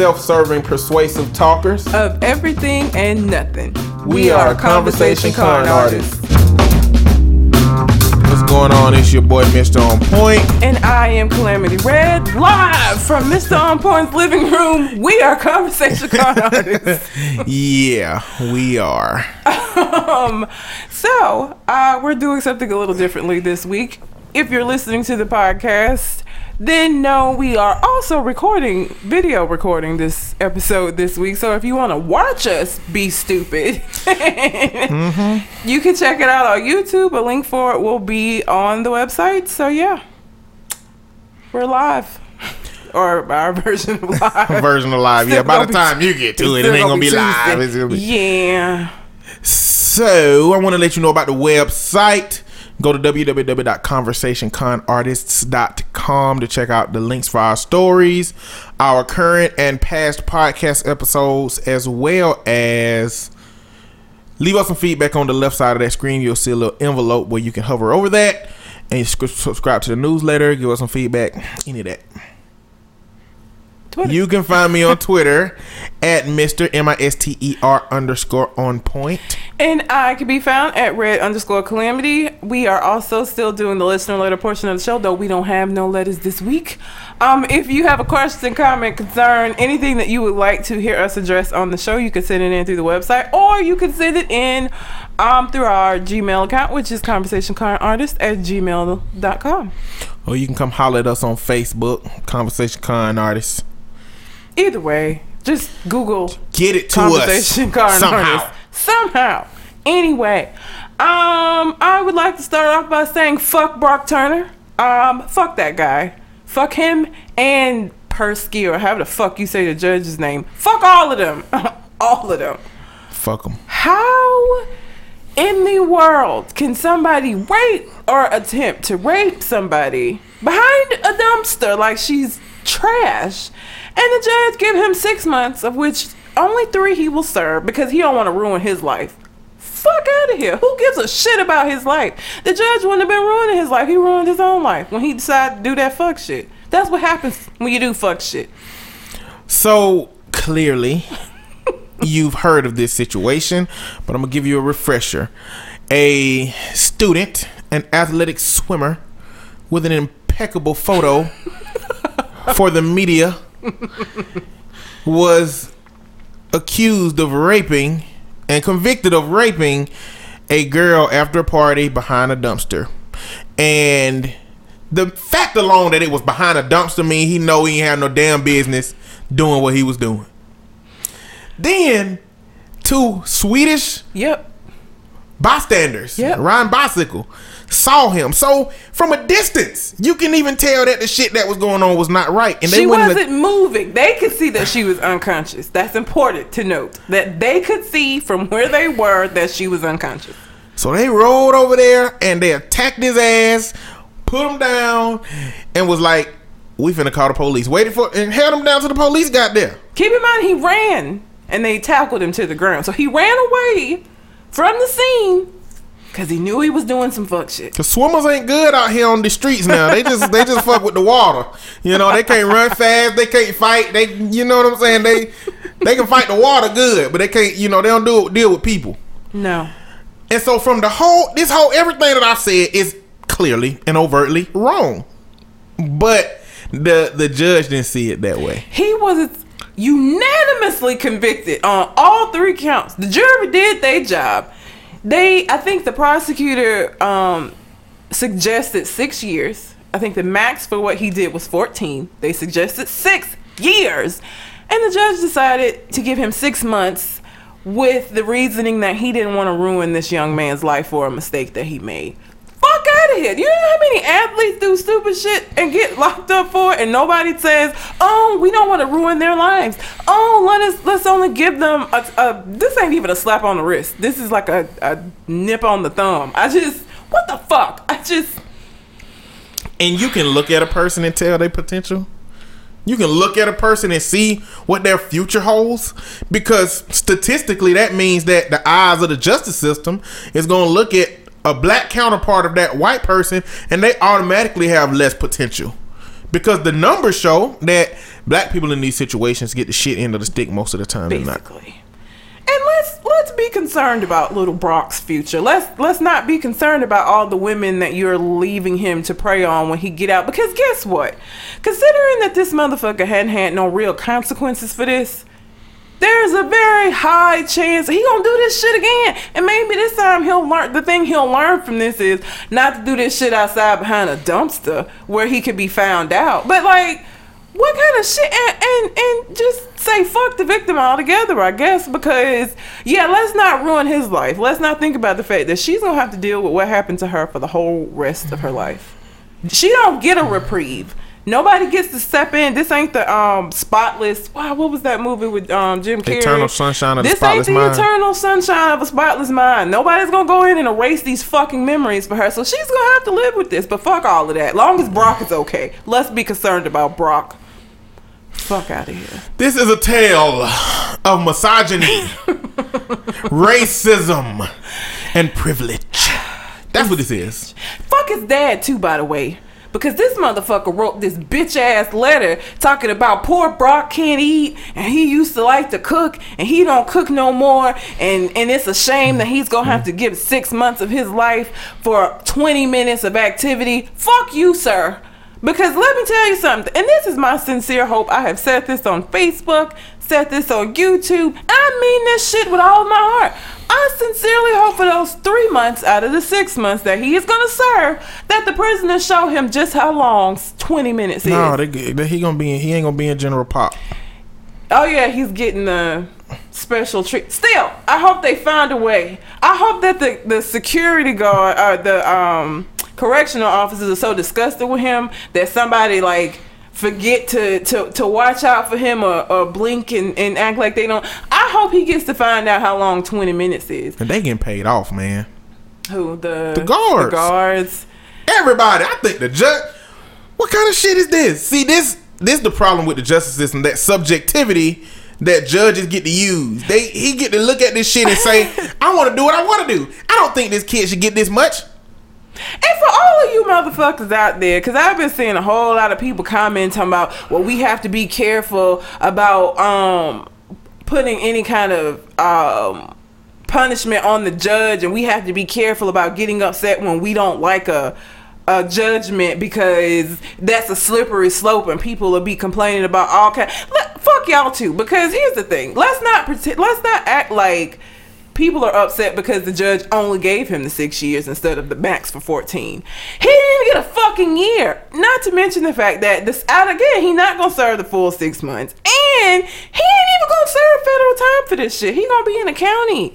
self-serving, persuasive talkers. of everything and nothing. We are Conversation Con artists. What's going on? It's your boy, Mr. On Point. And I am Calamity Red, live from Mr. On Point's living room. We are Conversation Con artists. Yeah, we are. Um, so uh, we're doing something a little differently this week. If you're listening to the podcast, then know we are also recording video recording this episode this week. So if you want to watch us be stupid, mm-hmm. you can check it out on YouTube. A link for it will be on the website. So yeah, we're live, or our version of live. Version of live. Yeah, by the time you get to it, it ain't gonna be Tuesday. live. Gonna be- Yeah. So I want to let you know about the website. Go to www.conversationconartists.com to check out the links for our stories, our current and past podcast episodes, as well as leave us some feedback on the left side of that screen. You'll see a little envelope where you can hover over that and subscribe to the newsletter. Give us some feedback, any of that. Twitter. You can find me on Twitter at Mr. M I S T E R underscore on point. And I can be found at red underscore calamity. We are also still doing the listener letter portion of the show, though we don't have no letters this week. Um, if you have a question, comment, concern, anything that you would like to hear us address on the show, you can send it in through the website or you can send it in um, through our Gmail account, which is conversationconartist at gmail.com. Or you can come holler at us on Facebook, Conversation Con Artists. Either way, just Google Get it to conversation us card somehow. artist. Somehow. Anyway, um, I would like to start off by saying fuck Brock Turner. Um, fuck that guy. Fuck him and Persky or however the fuck you say the judge's name. Fuck all of them. all of them. Fuck them. How in the world can somebody rape or attempt to rape somebody behind a dumpster like she's trash. And the judge give him six months of which only three he will serve because he don't want to ruin his life. Fuck out of here. Who gives a shit about his life? The judge wouldn't have been ruining his life. He ruined his own life when he decided to do that fuck shit. That's what happens when you do fuck shit. So clearly, you've heard of this situation, but I'm gonna give you a refresher. A student, an athletic swimmer, with an impeccable photo for the media, was accused of raping and convicted of raping a girl after a party behind a dumpster. And the fact alone that it was behind a dumpster mean he know he ain't had no damn business doing what he was doing. Then two Swedish yep bystanders Yep. riding bicycle saw him. So from a distance, you can even tell that the shit that was going on was not right. And she wouldn't wasn't moving. They could see that she was unconscious. That's important to note. That they could see from where they were that she was unconscious. So they rolled over there and they attacked his ass, put him down, and was like, "We finna call the police." Waited for and held him down till the police got there. Keep in mind he ran and they tackled him to the ground. So he ran away from the scene because he knew he was doing some fuck shit. Cause swimmers ain't good out here on the streets now. They just they just fuck with the water. You know, they can't run fast, they can't fight. They you know what I'm saying? They they can fight the water good, but they can't, you know, they don't do deal with people. No. And so from the whole this whole everything that I've said is clearly and overtly wrong. But the the judge didn't see it that way. He was unanimously convicted on all three counts. The jury did their job. They, I think the prosecutor um, suggested six years. I think the max for what he did was 14. They suggested six years. And the judge decided to give him six months with the reasoning that he didn't want to ruin this young man's life for a mistake that he made. Fuck out of here. You know how many athletes do stupid shit and get locked up for it and nobody says, oh, we don't want to ruin their lives. Oh, let us, let's only give them a, a this ain't even a slap on the wrist. This is like a, a nip on the thumb. I just, what the fuck? I just, And you can look at a person and tell their potential. You can look at a person and see what their future holds because statistically that means that the eyes of the justice system is going to look at a black counterpart of that white person and they automatically have less potential because the numbers show that black people in these situations get the shit end of the stick most of the time. basically. And let's let's be concerned about little Brock's future. Let's let's not be concerned about all the women that you're leaving him to prey on when he get out. Because guess what? Considering that this motherfucker hadn't had no real consequences for this, there's a very high chance he gonna do this shit again. And maybe this time he'll learn. The thing he'll learn from this is not to do this shit outside behind a dumpster where he could be found out. But like what kind of shit and, and and just say fuck the victim altogether i guess because yeah let's not ruin his life let's not think about the fact that she's gonna have to deal with what happened to her for the whole rest of her life she don't get a reprieve nobody gets to step in. This ain't the um spotless. Wow what was that movie with um jim carrey? Eternal Sunshine of the this Spotless ain't the Mind. eternal sunshine of a spotless mind. Nobody's gonna go in and erase these fucking memories for her. So she's gonna have to live with this but fuck all of that. Long as brock is okay. Let's be concerned about brock. Fuck out of here. This is a tale of misogyny, racism, and privilege. That's what this is. Fuck his dad too, by the way. Because this motherfucker wrote this bitch ass letter talking about poor Brock can't eat and he used to like to cook and he don't cook no more and, and it's a shame that he's gonna have to give six months of his life for 20 minutes of activity. Fuck you, sir. Because let me tell you something, and this is my sincere hope. I have said this on Facebook, said this on YouTube. I mean this shit with all my heart. I sincerely hope for those three months out of the six months that he is going to serve, that the prisoners show him just how long 20 minutes is. No, they, they, he gonna be. In, he ain't gonna be in General Pop. Oh yeah, he's getting the special treat. Still, I hope they find a way. I hope that the the security guard or the um correctional officers are so disgusted with him that somebody like forget to to, to watch out for him or, or blink and, and act like they don't. I hope he gets to find out how long 20 minutes is. And they getting paid off, man. Who the The guards. The guards. Everybody, I think the judge. What kind of shit is this? See, this this the problem with the justice system. That subjectivity that judges get to use. They he get to look at this shit and say, "I want to do what I want to do. I don't think this kid should get this much." And for all of you motherfuckers out there, because I've been seeing a whole lot of people commenting about, well, we have to be careful about um putting any kind of um punishment on the judge, and we have to be careful about getting upset when we don't like a a judgment because that's a slippery slope and people will be complaining about all kind. Let, fuck y'all too, because here's the thing: let's not pretend, let's not act like people are upset because the judge only gave him the six years instead of the max for 14 he didn't even get a fucking year. Not to mention the fact that this out again he not gonna serve the full six months. And he ain't even gonna serve federal time for this shit. He gonna be in the county.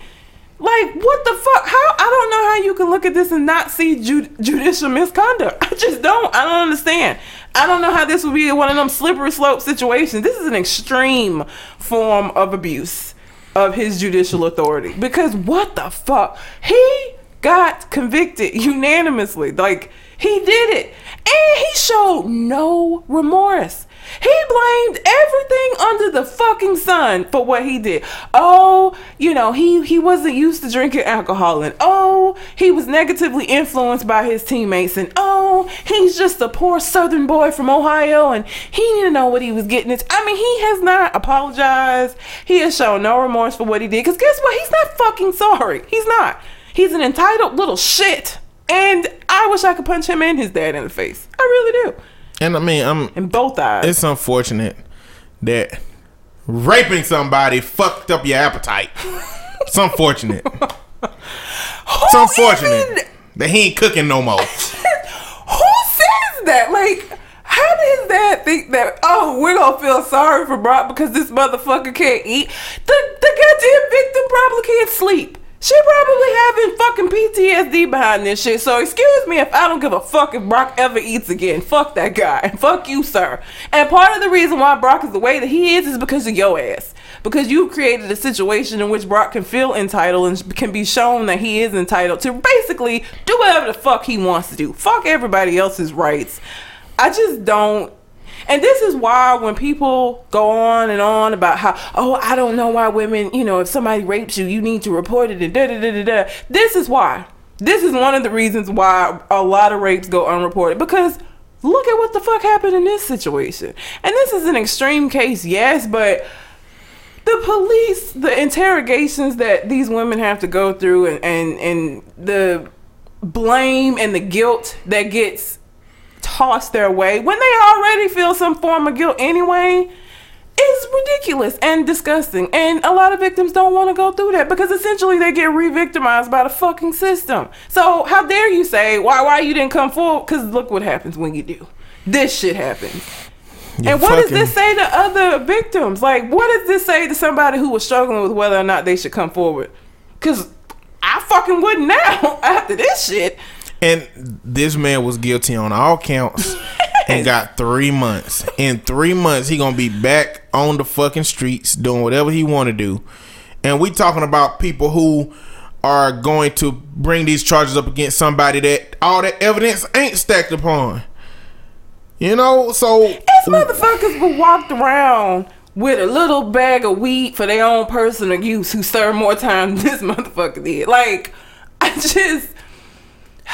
Like what the fuck? How i don't know how you can look at this and not see ju- judicial misconduct. I just don't. I don't understand. I don't know how this would be one of them slippery slope situations. This is an extreme form of abuse of his judicial authority. Because what the fuck? He got convicted unanimously. Like he did it. And he showed no remorse he blamed everything under the fucking sun for what he did. Oh, you know, he he wasn't used to drinking alcohol and oh, he was negatively influenced by his teammates and oh, he's just a poor southern boy from Ohio and he didn't know what he was getting into. I mean, he has not apologized. He has shown no remorse for what he did cuz guess what? He's not fucking sorry. He's not. He's an entitled little shit. And I wish I could punch him and his dad in the face. I really do. And I mean, I'm. In both eyes. It's unfortunate that raping somebody fucked up your appetite. It's unfortunate. It's unfortunate even- that he ain't cooking no more. Who says that? Like, how does that think that? Oh, we're gonna feel sorry for Brock because this motherfucker can't eat. The the goddamn victim probably can't sleep. She probably having fucking PTSD behind this shit. So excuse me if I don't give a fuck if Brock ever eats again. Fuck that guy. Fuck you, sir. And part of the reason why Brock is the way that he is is because of your ass. Because you created a situation in which Brock can feel entitled and can be shown that he is entitled to basically do whatever the fuck he wants to do. Fuck everybody else's rights. I just don't and this is why when people go on and on about how, oh, I don't know why women, you know, if somebody rapes you, you need to report it and da da da da da. This is why. This is one of the reasons why a lot of rapes go unreported because look at what the fuck happened in this situation. And this is an extreme case, yes, but the police, the interrogations that these women have to go through and, and, and the blame and the guilt that gets tossed their way when they already feel some form of guilt anyway is ridiculous and disgusting. And a lot of victims don't want to go through that because essentially they get re-victimized by the fucking system. So how dare you say why why you didn't come forward? Because look what happens when you do. This shit happens. You're and what does this say to other victims? Like, what does this say to somebody who was struggling with whether or not they should come forward? Because I fucking wouldn't now after this shit. And this man was guilty on all counts and got three months. In three months, he gonna be back on the fucking streets doing whatever he want to do. And we talking about people who are going to bring these charges up against somebody that all that evidence ain't stacked upon. You know, so These motherfuckers who walked around with a little bag of weed for their own personal use who served more time than this motherfucker did. Like, I just.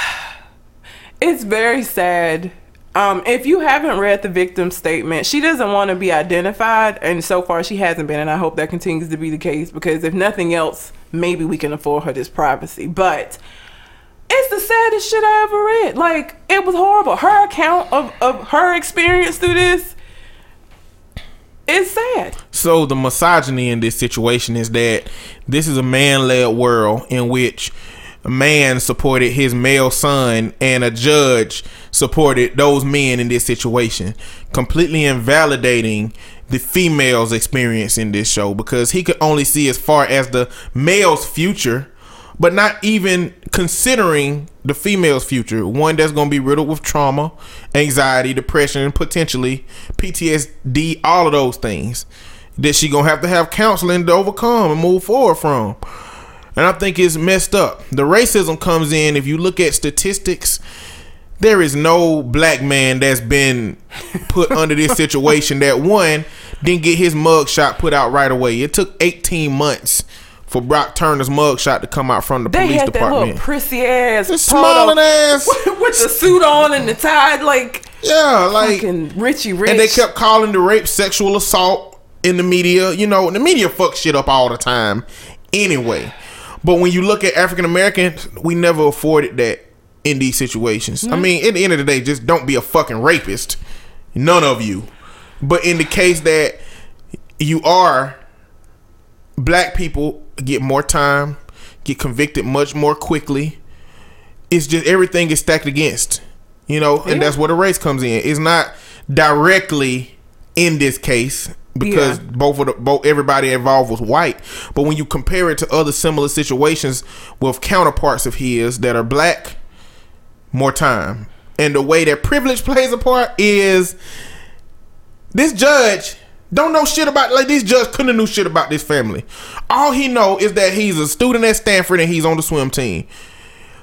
It's very sad. Um, if you haven't read the victim's statement, she doesn't want to be identified, and so far she hasn't been, and I hope that continues to be the case because if nothing else, maybe we can afford her this privacy. But it's the saddest shit I ever read. Like, it was horrible. Her account of, of her experience through this is sad. So the misogyny in this situation is that this is a man-led world in which man supported his male son and a judge supported those men in this situation, completely invalidating the female's experience in this show because he could only see as far as the male's future but not even considering the female's future. One that's going to be riddled with trauma, anxiety, depression, and potentially PTSD, all of those things that she going to have to have counseling to overcome and move forward from. And I think it's messed up. The racism comes in if you look at statistics. There is no black man that's been put under this situation that one didn't get his mug shot put out right away. It took 18 months for Brock Turner's mug shot to come out from the They police had that prissy ass photo smiling ass. with the suit on and the tie, like Yeah, like fucking Richie Rich. and they kept calling the rape sexual assault in the media. You know, the media fuck shit up all the time anyway. But when you look at African Americans, we never afforded that in these situations. I mean, at the end of the day, just don't be a fucking rapist. None of you. But in the case that you are, black people get more time, get convicted much more quickly. It's just everything is stacked against, you know, and that's where the race comes in. It's not directly in this case because Yeah. both of the both everybody involved was white. But when you compare it to other similar situations with counterparts of his that are black, more time. And the way that privilege plays a part is this judge don't know shit about like this judge couldn't have knew shit about this family. All he know is that he's a student at Stanford and he's on the swim team.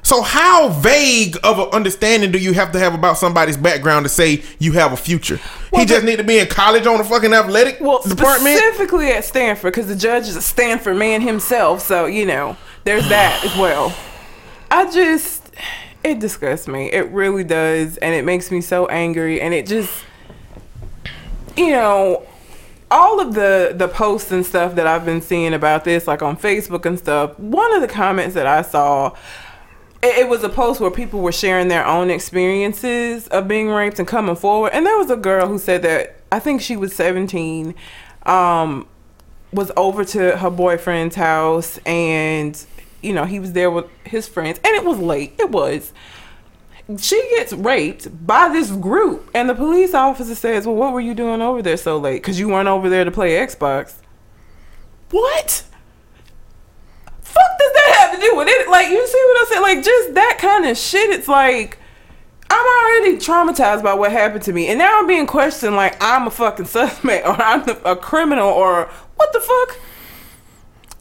So how vague of an understanding do you have to have about somebody's background to say you have a future? Well, he just need to be in college on a fucking athletic well, department. specifically at Stanford, because the judge is a Stanford man himself. So you know, there's that as well. I just, it disgusts me. It really does, and it makes me so angry. And it just, you know, all of the the posts and stuff that I've been seeing about this, like on Facebook and stuff. One of the comments that I saw. It it was a post where people were sharing their own experiences of being raped and coming forward. And there was a girl who said that I think she was 17, um, was over to her boyfriend's house, and you know he was there with his friends, and it was late. It was. She gets raped by this group, and the police officer says, "Well, what were you doing over there so late? Because you weren't over there to play Xbox." What? Fuck does that have to do with it? Like, you see what I'm saying? Like, just that kind of shit. It's like, I'm already traumatized by what happened to me, and now I'm being questioned like I'm a fucking suspect or I'm a criminal or what the fuck?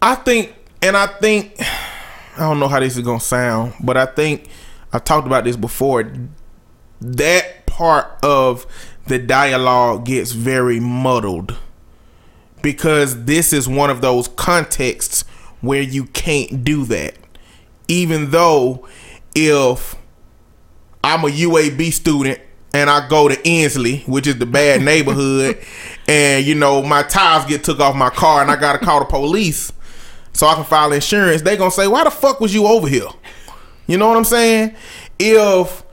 I think, and I think, I don't know how this is gonna sound, but I think I talked about this before. That part of the dialogue gets very muddled because this is one of those contexts where you can't do that. Even though if I'm a UAB student and I go to Ensley, which is the bad neighborhood, and you know my tires get took off my car, and I gotta call the police so I can file insurance. They gonna say, "Why the fuck was you over here?" You know what I'm saying? If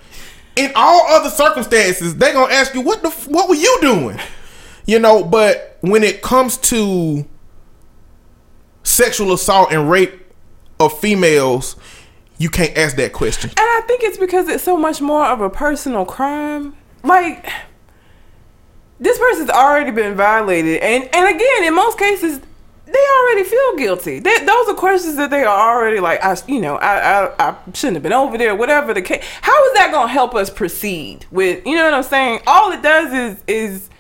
in all other circumstances, they gonna ask you, "What the what were you doing?" You know, but when it comes to sexual assault and rape of females, you can't ask that question. And I think it's because it's so much more of a personal crime. Like this person's already been violated, and and again, in most cases, they already feel guilty. They, those are questions that they are already like, I, you know, I, I, I shouldn't have been over there. Whatever the case, how is that going to help us proceed with? You know what I'm saying? All it does is is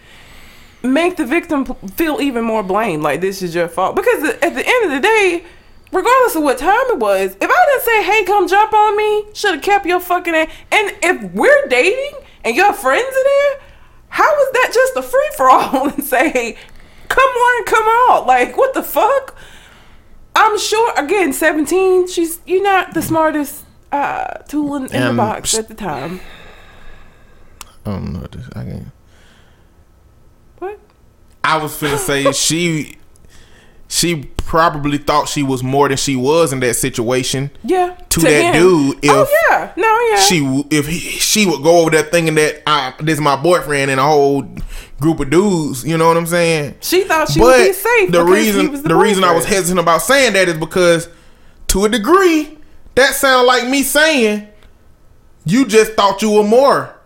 make the victim feel even more blame. Like this is your fault. Because at the end of the day, regardless of what time it was, if I didn't say, "Hey, come jump on me," should have kept your fucking ass. And if we're dating and your friends are there, how is that just a free for all and say, hey, "Come on, come out"? Like what the fuck? I'm sure. Again, 17. She's you're not the smartest uh, tool in, in the Um, box at the time. I don't know. This, I can? I was finna say she she probably thought she was more than she was in that situation. Yeah. To that dude, oh if yeah. No, yeah. She if he, she would go over there thinking that I, this is my boyfriend and a whole group of dudes. You know what I'm saying? She thought she but would be safe. the reason was the, reason I was hesitant about saying that is because to a degree that sounded like me saying you just thought you were more.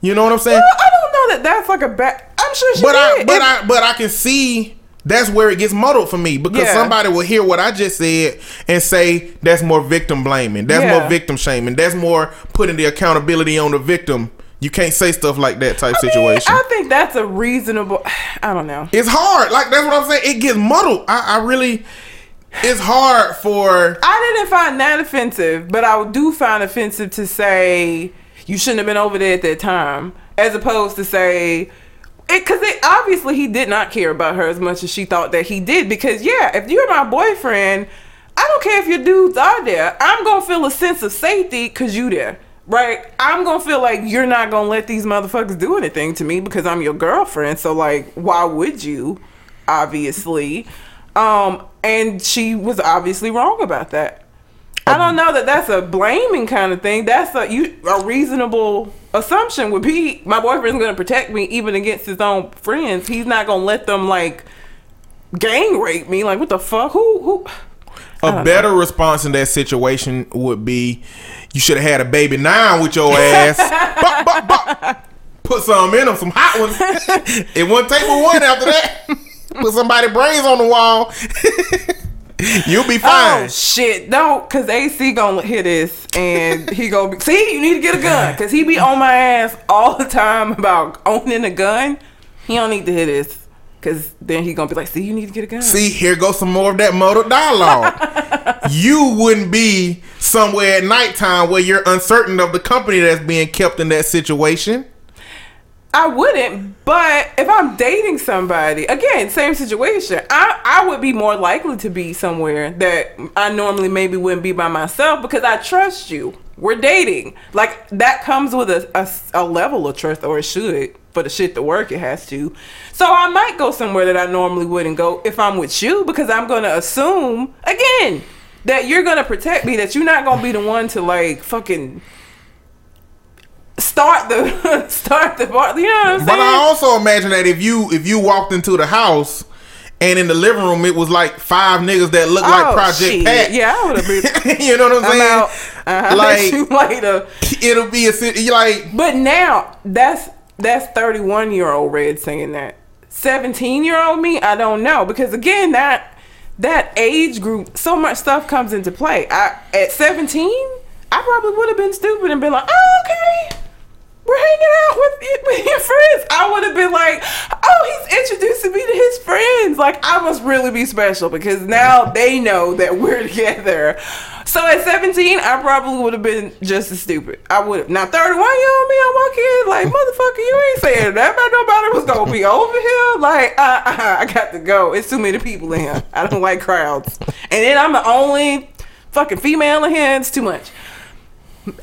You know what I'm saying? Well, I don't know that that's like a bad. I'm sure she but did. I but If- I but I can see that's where it gets muddled for me because Yeah. somebody will hear what I just said and say that's more victim blaming. That's Yeah. more victim shaming. That's more putting the accountability on the victim. You can't say stuff like that type I mean, situation. I think that's a reasonable. I don't know. it's hard. Like that's what I'm saying. It gets muddled. I, I really it's hard for I didn't find that offensive, but I do find offensive to say you shouldn't have been over there at that time, as opposed to say because obviously he did not care about her as much as she thought that he did. Because yeah, if you're my boyfriend, I don't care if your dudes are there. I'm gonna feel a sense of safety because you there. Right, I'm gonna feel like you're not gonna let these motherfuckers do anything to me because I'm your girlfriend. So like, why would you? Obviously, um, and she was obviously wrong about that. I don't know that that's a blaming kind of thing. That's a you a reasonable assumption would be my boyfriend's going to protect me even against his own friends. He's not going to let them like gang rape me. Like what the fuck? Who who? a better response in that situation would be you should have had a baby nine with your ass. Bop, bop, bop. Put some in them, some hot ones. it wouldn't take but one after that. Put somebody brains on the wall. You'll be oh, fine. Oh shit! Don't, cause AC gonna hear this and he gonna be. See, you need to get a gun, cause he be on my ass all the time about owning a gun. He don't need to hear this, cause then he gonna be like, "See, you need to get a gun." See, here goes some more of that modal dialogue. you wouldn't be somewhere at nighttime where you're uncertain of the company that's being kept in that situation. I wouldn't, but if I'm dating somebody, again, same situation. I I would be more likely to be somewhere that I normally maybe wouldn't be by myself because I trust you. We're dating. Like that comes with a, a, a level of trust, or it should. For the shit to work, it has to. So I might go somewhere that I normally wouldn't go if I'm with you because I'm gonna assume again that you're gonna protect me. That you're not gonna be the one to like fucking start the start the bar. You know what I'm saying? But I also imagine that if you if you walked into the house and in the living room it was like five niggas that looked like Oh, Project shit. Pat. Yeah, I would have been. you know what I'm I'm saying? out. Uh-huh. Like- you later. It'll be a si- like But now that's that's 31 year old Red saying that. 17 year old me, I don't know because again that that age group, so much stuff comes into play. I at 17, I probably would have been stupid and been like, oh, okay. We're hanging out with, with your friends. I would have been like, oh, he's introducing me to his friends. Like, I must really be special because now they know that we're together. So at 17, I probably would have been just as stupid. I would have. Now, 31 year old me, I walk in like, motherfucker, you ain't saying that about nobody was going to be over here. Like, uh, uh, I got to go. It's too many people in here. I don't like crowds. And then I'm the only fucking female in here. It's too much.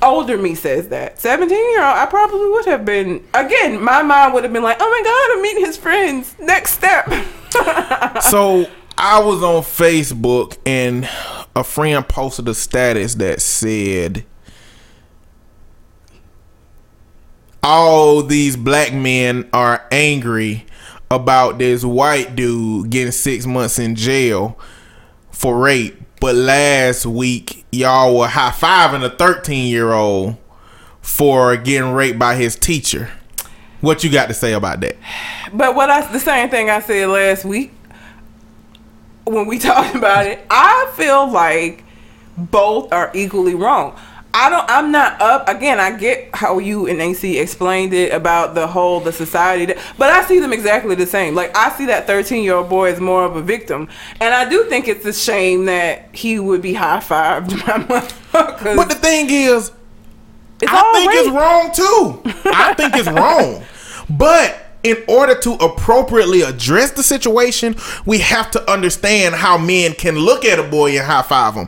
Older me says that. 17 year old, I probably would have been, again, my mind would have been like, oh my God, I'm meeting his friends. Next step. so I was on Facebook and a friend posted a status that said, all these black men are angry about this white dude getting six months in jail for rape. But last week, y'all were high fiving a 13 year old for getting raped by his teacher. What you got to say about that? But what I the same thing I said last week when we talked about it. I feel like both are equally wrong. I don't. I'm not up. Again, I get how you and AC explained it about the whole the society, that, but I see them exactly the same. Like I see that 13 year old boy as more of a victim, and I do think it's a shame that he would be high fived by motherfuckers. But the thing is, I think rape. it's wrong too. I think it's wrong, but in order to appropriately address the situation, we have to understand how men can look at a boy and high five him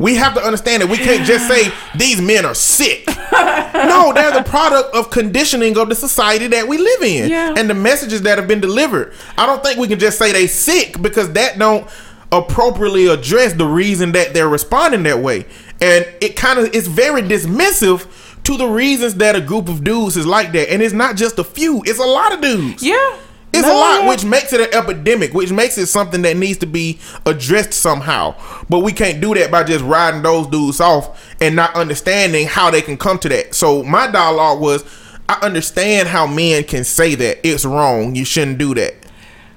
we have to understand that we can't just say these men are sick. no, they're the product of conditioning of the society that we live in yeah. and the messages that have been delivered. I don't think we can just say they sick because that don't appropriately address the reason that they're responding that way. And it kind of it's very dismissive to the reasons that a group of dudes is like that. And it's not just a few, it's a lot of dudes. Yeah. It's no, a lot, which makes it an epidemic, which makes it something that needs to be addressed somehow. But we can't do that by just riding those dudes off and not understanding how they can come to that. So my dialogue was, I understand how men can say that it's wrong. You shouldn't do that.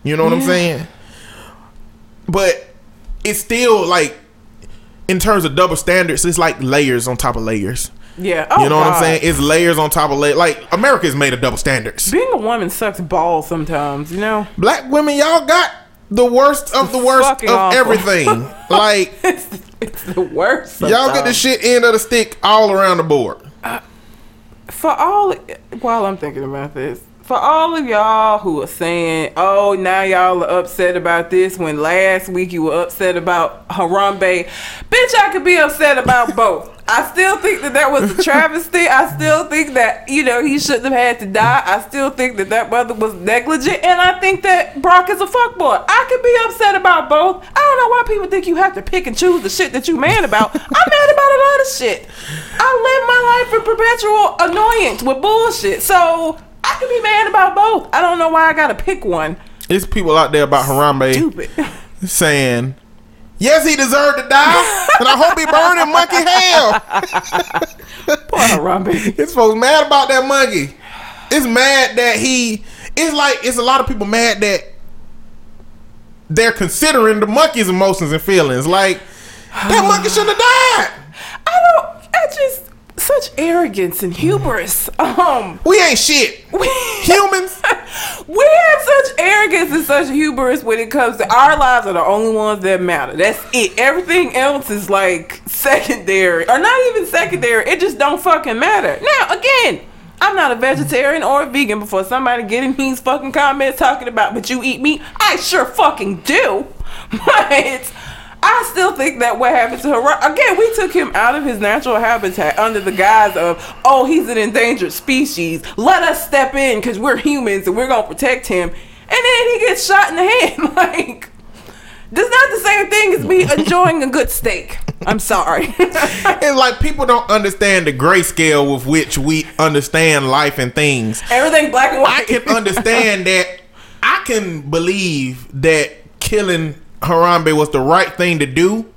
You know what yeah. I'm saying? But it's still like, in terms of double standards, it's like layers on top of layers. Yeah. Oh, you know God. what I'm saying? It's layers on top of layers. Like America is made of double standards. Being a woman sucks balls sometimes, you know? Black women, y'all got the worst of the worst of awful. everything. like it's, it's, the worst. Sometimes. Y'all get the shit end of the stick all around the board. Uh, for all while I'm thinking about this, for all of y'all who are saying, "Oh, now y'all are upset about this," when last week you were upset about Harambe, bitch, I could be upset about both. I still think that that was a travesty. I still think that you know he shouldn't have had to die. I still think that that mother was negligent, and I think that Brock is a fuckboy. I can be upset about both. I don't know why people think you have to pick and choose the shit that you mad about. I'm mad about a lot of shit. I live my life in perpetual annoyance with bullshit. So I can be mad about both. I don't know why I gotta pick one. It's people out there about Harambe Stupid. saying, "Yes, he deserved to die, and I hope he burned in monkey hell." Poor Harambe. It's folks mad about that monkey. It's mad that he. It's like it's a lot of people mad that they're considering the monkey's emotions and feelings. Like that monkey shouldn't have died. I don't. I just such arrogance and hubris. Um, we ain't shit. We, Humans. we have such arrogance and such hubris when it comes to our lives are the only ones that matter. That's it. Everything else is like secondary, or not even secondary. It just don't fucking matter. Now, again. I'm not a vegetarian or a vegan before somebody getting these fucking comments talking about, but you eat meat. I sure fucking do. But I still think that what happened to her again, we took him out of his natural habitat under the guise of, oh, he's an endangered species. Let us step in because we're humans and we're gonna protect him. And then he gets shot in the head. like, that's not the same thing as me enjoying a good steak. I'm sorry. and like people don't understand the grayscale with which we understand life and things. Everything black and white. I can understand that. I can believe that killing Harambe was the right thing to do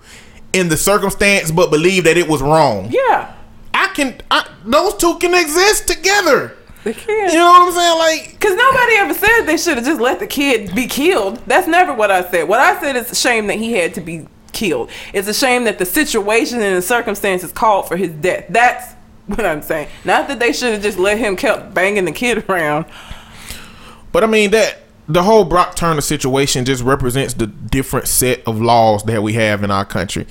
in the circumstance, but believe that it was wrong. Yeah. I can. I, those two can exist together. They can. You know what I'm saying? Like, because nobody ever said they should have just let the kid be killed. That's never what I said. What I said is a shame that he had to be killed. It's a shame that the situation and the circumstances called for his death. That's what I'm saying. Not that they should have just let him kept banging the kid around. But I mean that the whole Brock Turner situation just represents the different set of laws that we have in our country.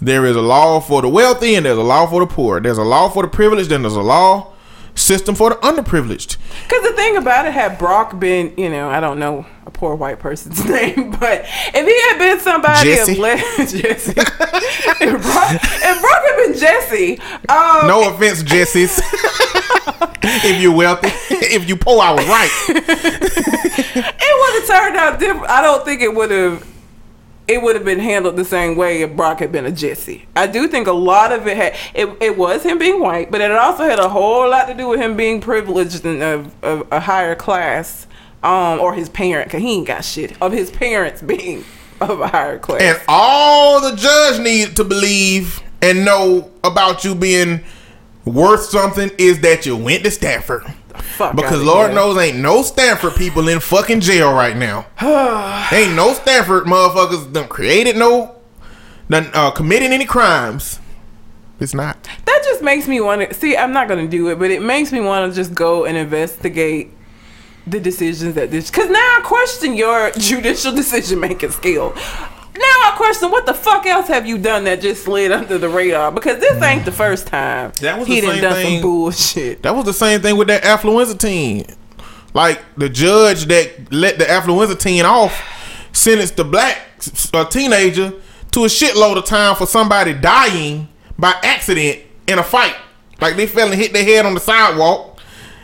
There is a law for the wealthy and there's a law for the poor. There's a law for the privileged and there's a law system for the underprivileged. Because the thing about it, had Brock been, you know, I don't know a poor white person's name, but if he had been somebody Jesse. of less, Jesse, if, Brock, if Brock had been Jesse, um, No offense, Jessies. if you're wealthy, if you poor, I was right. it would have turned out different. I don't think it would have. It would have been handled the same way if Brock had been a Jesse. I do think a lot of it had. It, it was him being white, but it also had a whole lot to do with him being privileged and of, of a higher class, um, or his parent. Cause he ain't got shit of his parents being of a higher class. And all the judge needs to believe and know about you being worth something is that you went to Stanford. Fuck Because Lord knows ain't no Stanford people in fucking jail right now. ain't no Stanford motherfuckers done created no, done uh, committed any crimes. It's not. That just makes me want to see. I'm not gonna do it, but it makes me want to just go and investigate the decisions that this. Because now I question your judicial decision making skill. Now I question what the fuck else have you done that just slid under the radar? Because this ain't the first time That was he the done same done thing- some bullshit. That was the same thing with that affluenza team. Like the judge that let the affluenza team off sentenced the black uh, teenager to a shitload of time for somebody dying by accident in a fight. Like they fell and hit their head on the sidewalk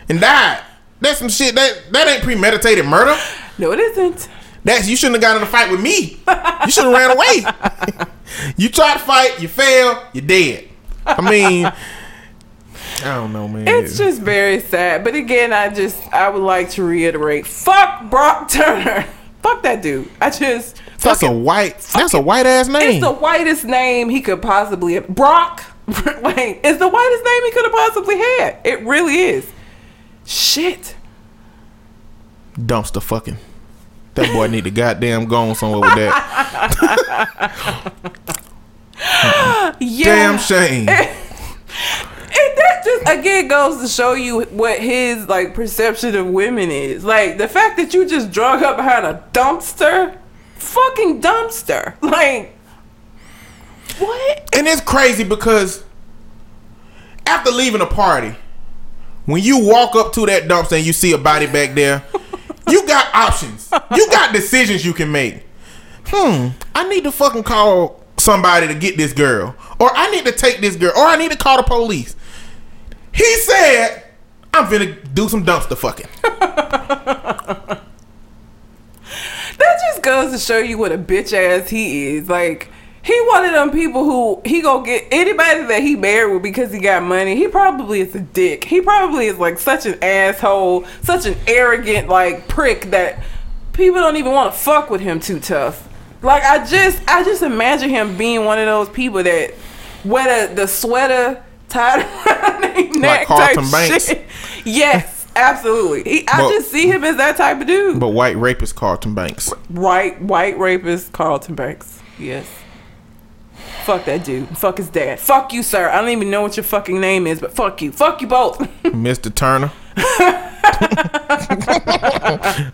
and died. That's some shit that that ain't premeditated murder. No, it isn't. That's you shouldn't have gotten in a fight with me. You should have ran away. you tried to fight, you fail, you're dead. I mean, I don't know, man. It's just very sad. But again, I just I would like to reiterate: fuck Brock Turner. fuck that dude. I just that's a white. That's a white ass name. It's the whitest name he could possibly have. Brock, like, it's the whitest name he could have possibly had. It really is. Shit. dumpster fucking. That boy need to goddamn go on somewhere with that. Yeah. Damn shame. And that just again goes to show you what his like perception of women is. Like the fact that you just drug up behind a dumpster, fucking dumpster. Like what? And it's crazy because after leaving a party, when you walk up to that dumpster and you see a body back there, you got options. You got decisions you can make. Hmm, I need to fucking call somebody to get this girl. Or I need to take this girl. Or I need to call the police. He said, I'm gonna do some dumpster fucking. That just goes to show you what a bitch ass he is. Like he one of them people who he gonna get anybody that he married with because he got money. He probably is a dick. He probably is like such an asshole, such an arrogant like prick that people don't even want to fuck with him too tough. Like I just I just imagine him being one of those people that wear the, the sweater tied around neck Carlton type Banks. shit. Yes, absolutely. He, I But- just see him as that type of dude. But white rapist Carlton Banks. White white rapist Carlton Banks. Yes. Fuck that dude. Fuck his dad. Fuck you, sir. I don't even know what your fucking name is, but fuck you. Fuck you both. Mr. Turner.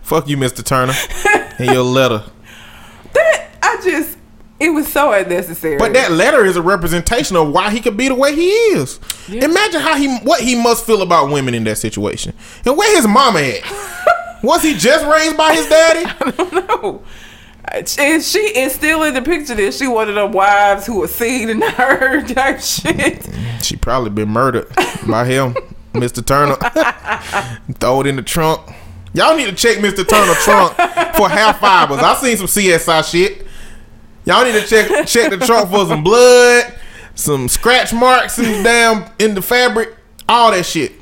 Fuck you, Mr. Turner. And your letter. that I just it was so unnecessary. But that letter is a representation of why he could be the way he is. Yeah. Imagine how he what he must feel about women in that situation. And where his mama at? Was he just raised by his daddy? no. And she is still in the picture that she one of them wives who was seen and heard type shit. She probably been murdered by him, Mr. Turner. Throw it in the trunk. Y'all need to check Mr. Turner trunk for half fibers. I seen some CSI shit. Y'all need to check check the trunk for some blood, some scratch marks in the damn in the fabric, all that shit.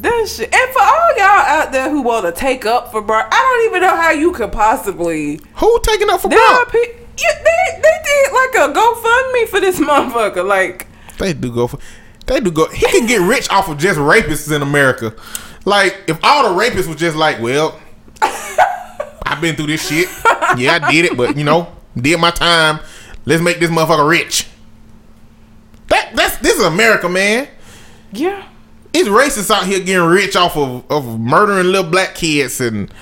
That shit. And for all y'all out there who want to take up for Brock, I don't even know how you could possibly. Who taking up for Brock? pe- yeah, they, they did like a GoFundMe for this motherfucker. Like, They do go for. They do go. He can get rich off of just rapists in America. Like if all the rapists was just like, well, I've been through this shit. Yeah, I did it, but you know, did my time. Let's make this motherfucker rich. That that's this is America, man. yeah. It's racists out here getting rich off of, of murdering little black kids and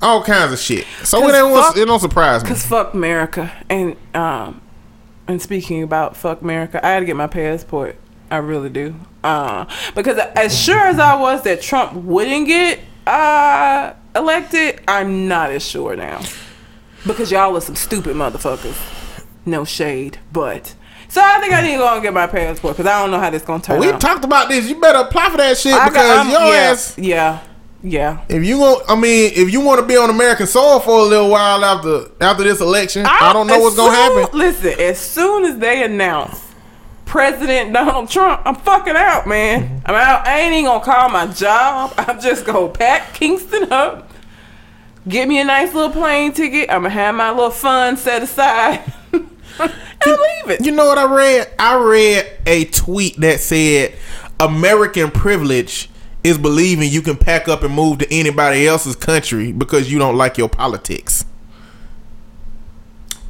all kinds of shit. So it, fuck- it don't surprise me. Cause fuck America, and um, and speaking about fuck America, I had to get my passport I really do. Uh, because as sure as I was that Trump wouldn't get uh, elected, I'm not as sure now. Because y'all are some stupid motherfuckers. No shade, but. So I think I need to go and get my passport because I don't know how this gonna turn out. we out. talked about this. You better apply for that shit I because I'm- your yeah, ass. Yeah, yeah. If you want, I mean, if you want to be on American soil for a little while after after this election, I, don't know what's gonna happen. Listen, as soon as they announce President Donald Trump, I'm fucking out, man. Mm-hmm. I'm out. I ain't even gonna call my job. I'm just gonna pack Kingston up, get me a nice little plane ticket. I'm gonna have my little fun set aside, and leave it. You know what I read? I read a tweet that said American privilege is believing you can pack up and move to anybody else's country because you don't like your politics.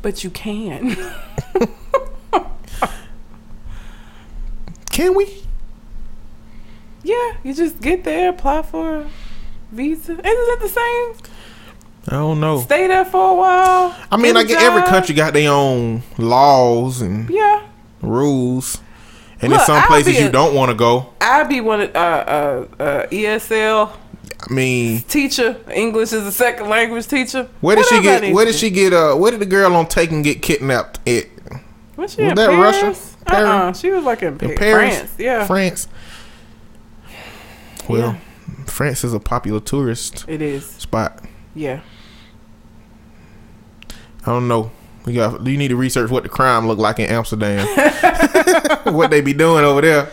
But you can. Can we? yeah, you just get there, apply for a visa. Isn't it the same? I don't know. Stay there for a while. I mean, a I get every country got their own laws and Yeah. rules, and Look, in some I'll places be you don't want to go. I'd be one of uh, uh, uh, ESL I mean, teacher. English is a second language teacher. where did she get? Where did she get? Uh, where did the girl on Taken get kidnapped? At Was she was in that Paris? Russia? Uh-uh. She was like in, in Paris, France. Yeah, France. Well, Yeah. France is a popular tourist it is. spot. Yeah. I don't know. We got. You need to research what the crime look like in Amsterdam. what they be doing over there.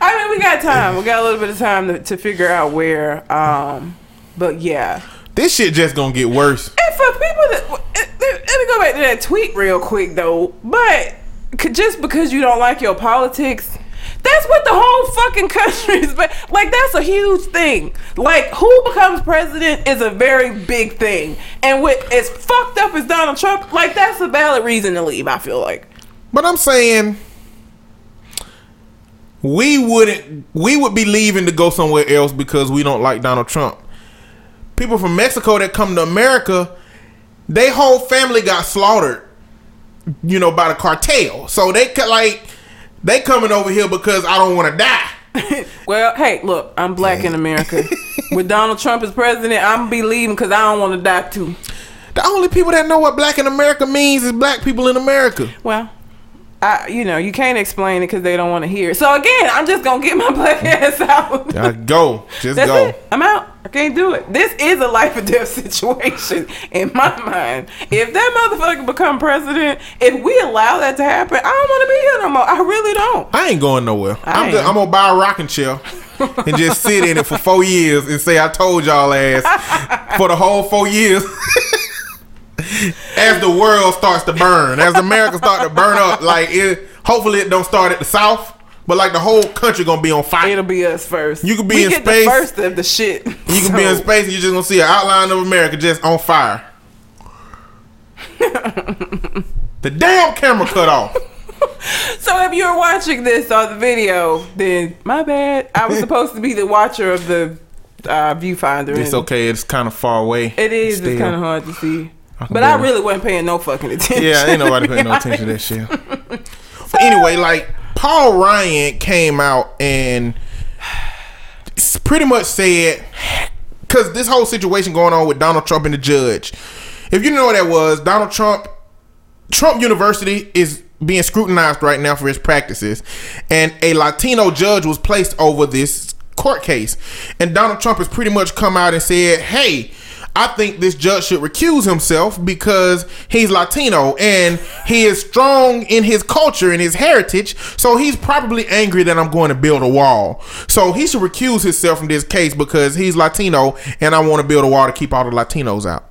I mean, we got time. We got a little bit of time to, to figure out where. Um, but yeah. This shit just gonna get worse. And for people that let let me go back to that tweet real quick though. But just because you don't like your politics, that's what the whole fucking country is. But like that's a huge thing. Like who becomes president is a very big thing. And with as fucked up as Donald Trump, like that's a valid reason to leave. I feel like. But I'm saying we wouldn't we would be leaving to go somewhere else because we don't like Donald Trump. People from Mexico that come to America, their whole family got slaughtered, you know, by the cartel. So they could like they coming over here because I don't want to die. Well, hey, look, I'm black in America. with Donald Trump as president, I'm be leaving because I don't want to die too. The only people that know what black in America means is black people in America. Well, I, you know, you can't explain it because they don't want to hear it. So again, I'm just gonna get my black ass out. Uh, go. Just That's go. it. I'm out. I can't do it. This is a life or death situation in my mind. If that motherfucker become president, if we allow that to happen, I don't want to be here no more. I really don't. I ain't going nowhere. I I'm, just. I'm gonna buy a rocking chair and just sit in it for four years and say I told y'all ass for the whole four years. As the world starts to burn, as America start to burn up, like it. Hopefully, it don't start at the south, but like the whole country gonna be on fire. It'll be us first. You could be we in get space. the first of the shit. You can be in space and you're just gonna see an outline of America just on fire. the damn camera cut off. So if you're watching this on the video, then my bad. I was supposed to be the watcher of the uh, viewfinder. It's okay. It's kind of far away. It is. Still. It's kind of hard to see. But I really wasn't paying no fucking attention. Yeah, ain't nobody paying no attention to that shit. But anyway, like Paul Ryan came out and pretty much said, because this whole situation going on with Donald Trump and the judge. If you know what that was, Donald Trump, Trump University is being scrutinized right now for his practices, and a Latino judge was placed over this court case, and Donald Trump has pretty much come out and said, "Hey." I think this judge should recuse himself because he's Latino and he is strong in his culture and his heritage. So he's probably angry that I'm going to build a wall. So he should recuse himself from this case because he's Latino and I want to build a wall to keep all the Latinos out.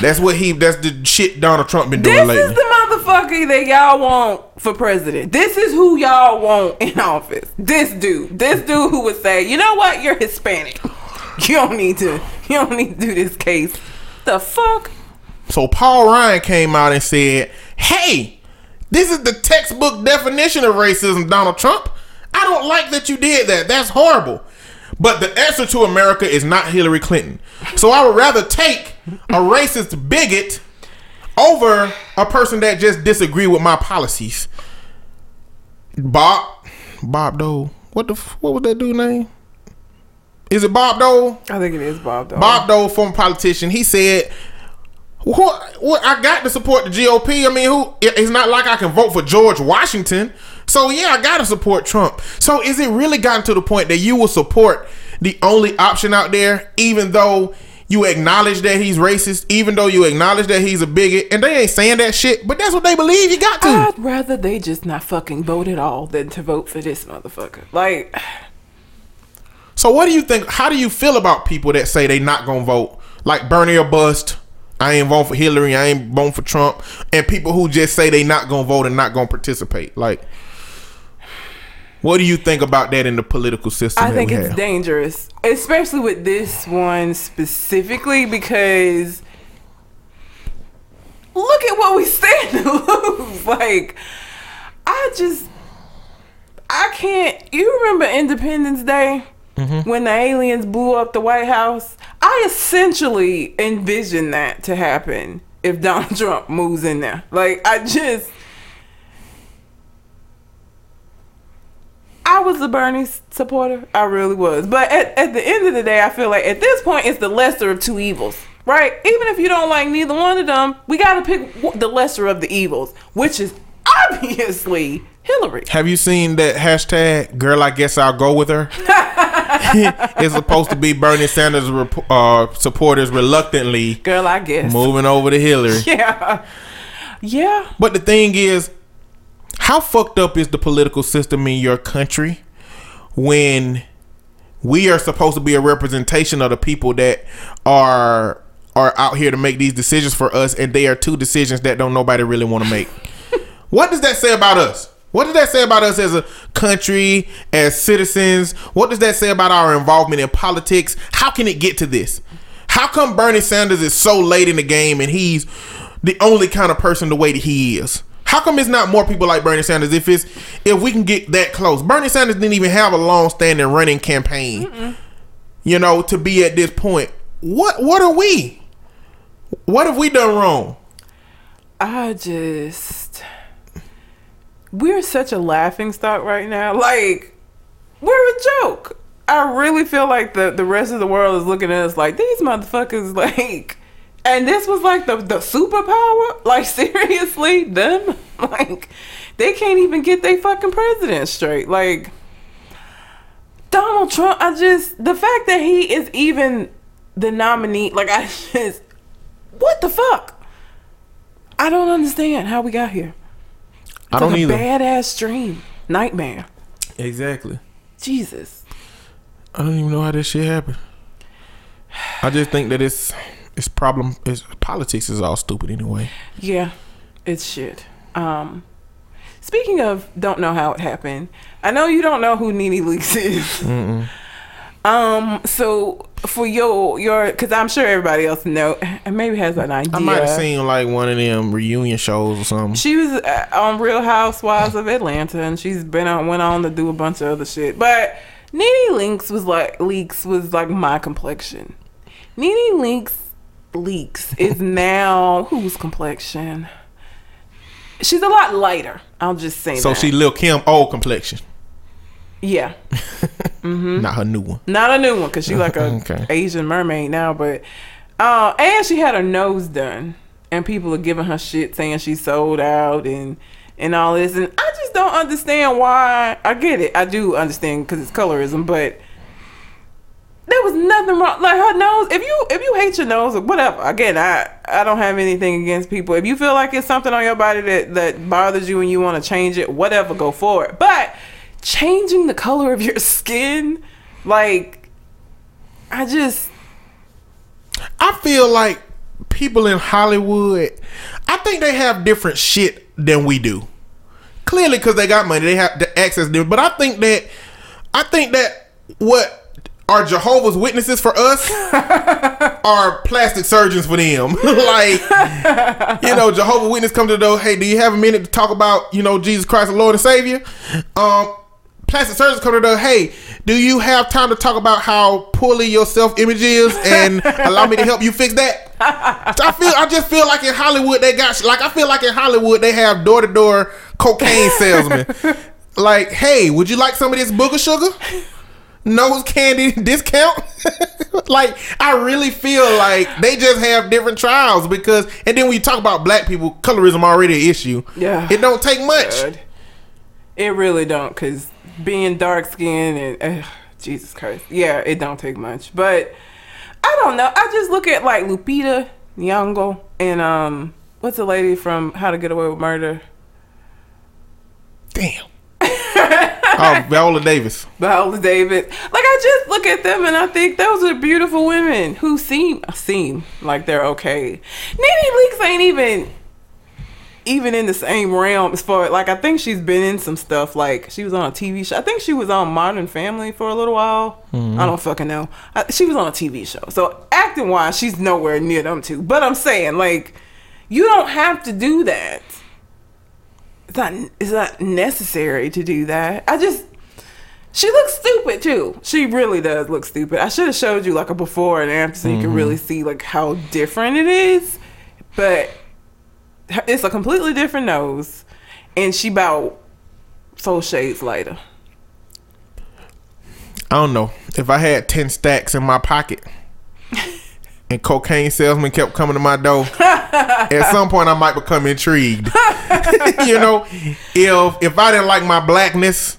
That's what he. That's the shit Donald Trump been doing This lately. This is the motherfucker that y'all want for president. This is who y'all want in office. This dude. This dude who would say, you know what, you're Hispanic. You don't need to. You don't need to do this case. The fuck? So Paul Ryan came out and said, "Hey, this is the textbook definition of racism, Donald Trump. I don't like that you did that. That's horrible. But the answer to America is not Hillary Clinton. So I would rather take a racist bigot over a person that just disagree with my policies." Bob, Bob Dole. What the what was that dude name? Is it Bob Dole? I think it is Bob Dole. Bob Dole, former politician, he said, "What? What? I got to support the GOP. I mean, who? It's not like I can vote for George Washington. So yeah, I got to support Trump. So is it really gotten to the point that you will support the only option out there, even though?" You acknowledge that he's racist, even though you acknowledge that he's a bigot, and they ain't saying that shit, but that's what they believe you got to. I'd rather they just not fucking vote at all than to vote for this motherfucker. Like, So what do you think? How do you feel about people that say they not gonna vote, like Bernie or bust? I ain't voting for Hillary. I ain't voting for Trump. And people who just say they not gonna vote and not gonna participate. Like, what do you think about that in the political system? I that think it's have? dangerous, especially with this one specifically because look at what we stand to lose. Like, I just, I can't. You remember Independence Day Mm-hmm. when the aliens blew up the White House? I essentially envisioned that to happen if Donald Trump moves in there. Like, I just. I was a Bernie supporter. I really was. But at, at the end of the day, I feel like at this point, it's the lesser of two evils, right? Even if you don't like neither one of them, we got to pick the lesser of the evils, which is obviously Hillary. Have you seen that hashtag? Girl, I guess I'll go with her. it's supposed to be Bernie Sanders rep- uh, supporters reluctantly Girl, I guess. moving over to Hillary. Yeah. Yeah. But the thing is, how fucked up is the political system in your country when we are supposed to be a representation of the people that are are out here to make these decisions for us and they are two decisions that don't nobody really want to make. what does that say about us? What does that say about us as a country, as citizens? What does that say about our involvement in politics? How can it get to this? How come Bernie Sanders is so late in the game and he's the only kind of person the way that he is? How come it's not more people like Bernie Sanders if it's if we can get that close? Bernie Sanders didn't even have a long standing running campaign. You know, to be at this point. What what are we? What have we done wrong? I just. We're such a laughing stock right now. Like, we're a joke. I really feel like the, the rest of the world is looking at us like, these motherfuckers, like. And this was like the, the superpower? Like, seriously? Them? Like, they can't even get their fucking president straight. Like, Donald Trump, I just. The fact that he is even the nominee, like, I just. What the fuck? I don't understand how we got here. I don't like either. a badass dream, nightmare. Exactly. Jesus. I don't even know how this shit happened. I just think that it's it's problem. It's politics is all stupid anyway. Yeah, it's shit. Um, speaking of, don't know how it happened. I know you don't know who Nene Leakes is. Um, so for your your, because I'm sure everybody else know, and maybe has an idea. I might have seen like one of them reunion shows or something. She was uh, on Real Housewives of Atlanta, and she's been on went on to do a bunch of other shit. But Nene Leakes was like Leakes was like my complexion. Nene Leakes Leakes is now whose complexion? She's a lot lighter. I'll just say So that. she Lil Kim old complexion, yeah, not her new one. not a new one because she like a Okay. Asian mermaid now, but uh, and she had her nose done, and people are giving her shit saying she sold out and and all this, and I just don't understand why. I get it, I do understand because it's colorism, but there was nothing wrong. Like her nose, if you if you hate your nose or whatever, again, I I don't have anything against people. If you feel like it's something on your body that that bothers you and you want to change it, whatever, go for it. But changing the color of your skin, like, I just I feel like people in Hollywood, I think they have different shit than we do. Clearly, because they got money, they have the access. To, but I think that, I think that what are Jehovah's Witnesses for us are plastic surgeons for them. like, you know, Jehovah's Witness come to the door. Hey, do you have a minute to talk about you know Jesus Christ, the Lord and Savior? Um, plastic surgeons come to the. Hey, do you have time to talk about how poorly your self image is and allow me to help you fix that? I feel I just feel like in Hollywood they got like I feel like in Hollywood they have door to door cocaine salesmen. like, hey, would you like some of this booger sugar? Nose candy discount? like, I really feel like they just have different trials because, and then when you talk about black people, colorism already an issue. Yeah. It don't take much. God. It really don't, cause being dark skinned and uh, Jesus Christ, yeah, it don't take much. But I don't know. I just look at like Lupita Nyong'o and um, what's the lady from How to Get Away with Murder? Damn. oh, Viola Davis. Viola Davis. Like I just look at them and I think those are beautiful women who seem seem like they're okay. Nene Leakes ain't even even in the same realm as far like I think she's been in some stuff like she was on a TV show. I think she was on Modern Family for a little while. Mm-hmm. I don't fucking know. I, she was on a TV show. So acting wise, she's nowhere near them two. But I'm saying like you don't have to do that. It's not it's not necessary to do that. I just she looks stupid too. She really does look stupid. I should have showed you like a before and after so you can mm-hmm. really see like how different it is. But it's a completely different nose, and she about four shades lighter. I don't know. If I had 10 stacks in my pocket and cocaine salesman kept coming to my door, at some point I might become intrigued. you know, if if I didn't like my blackness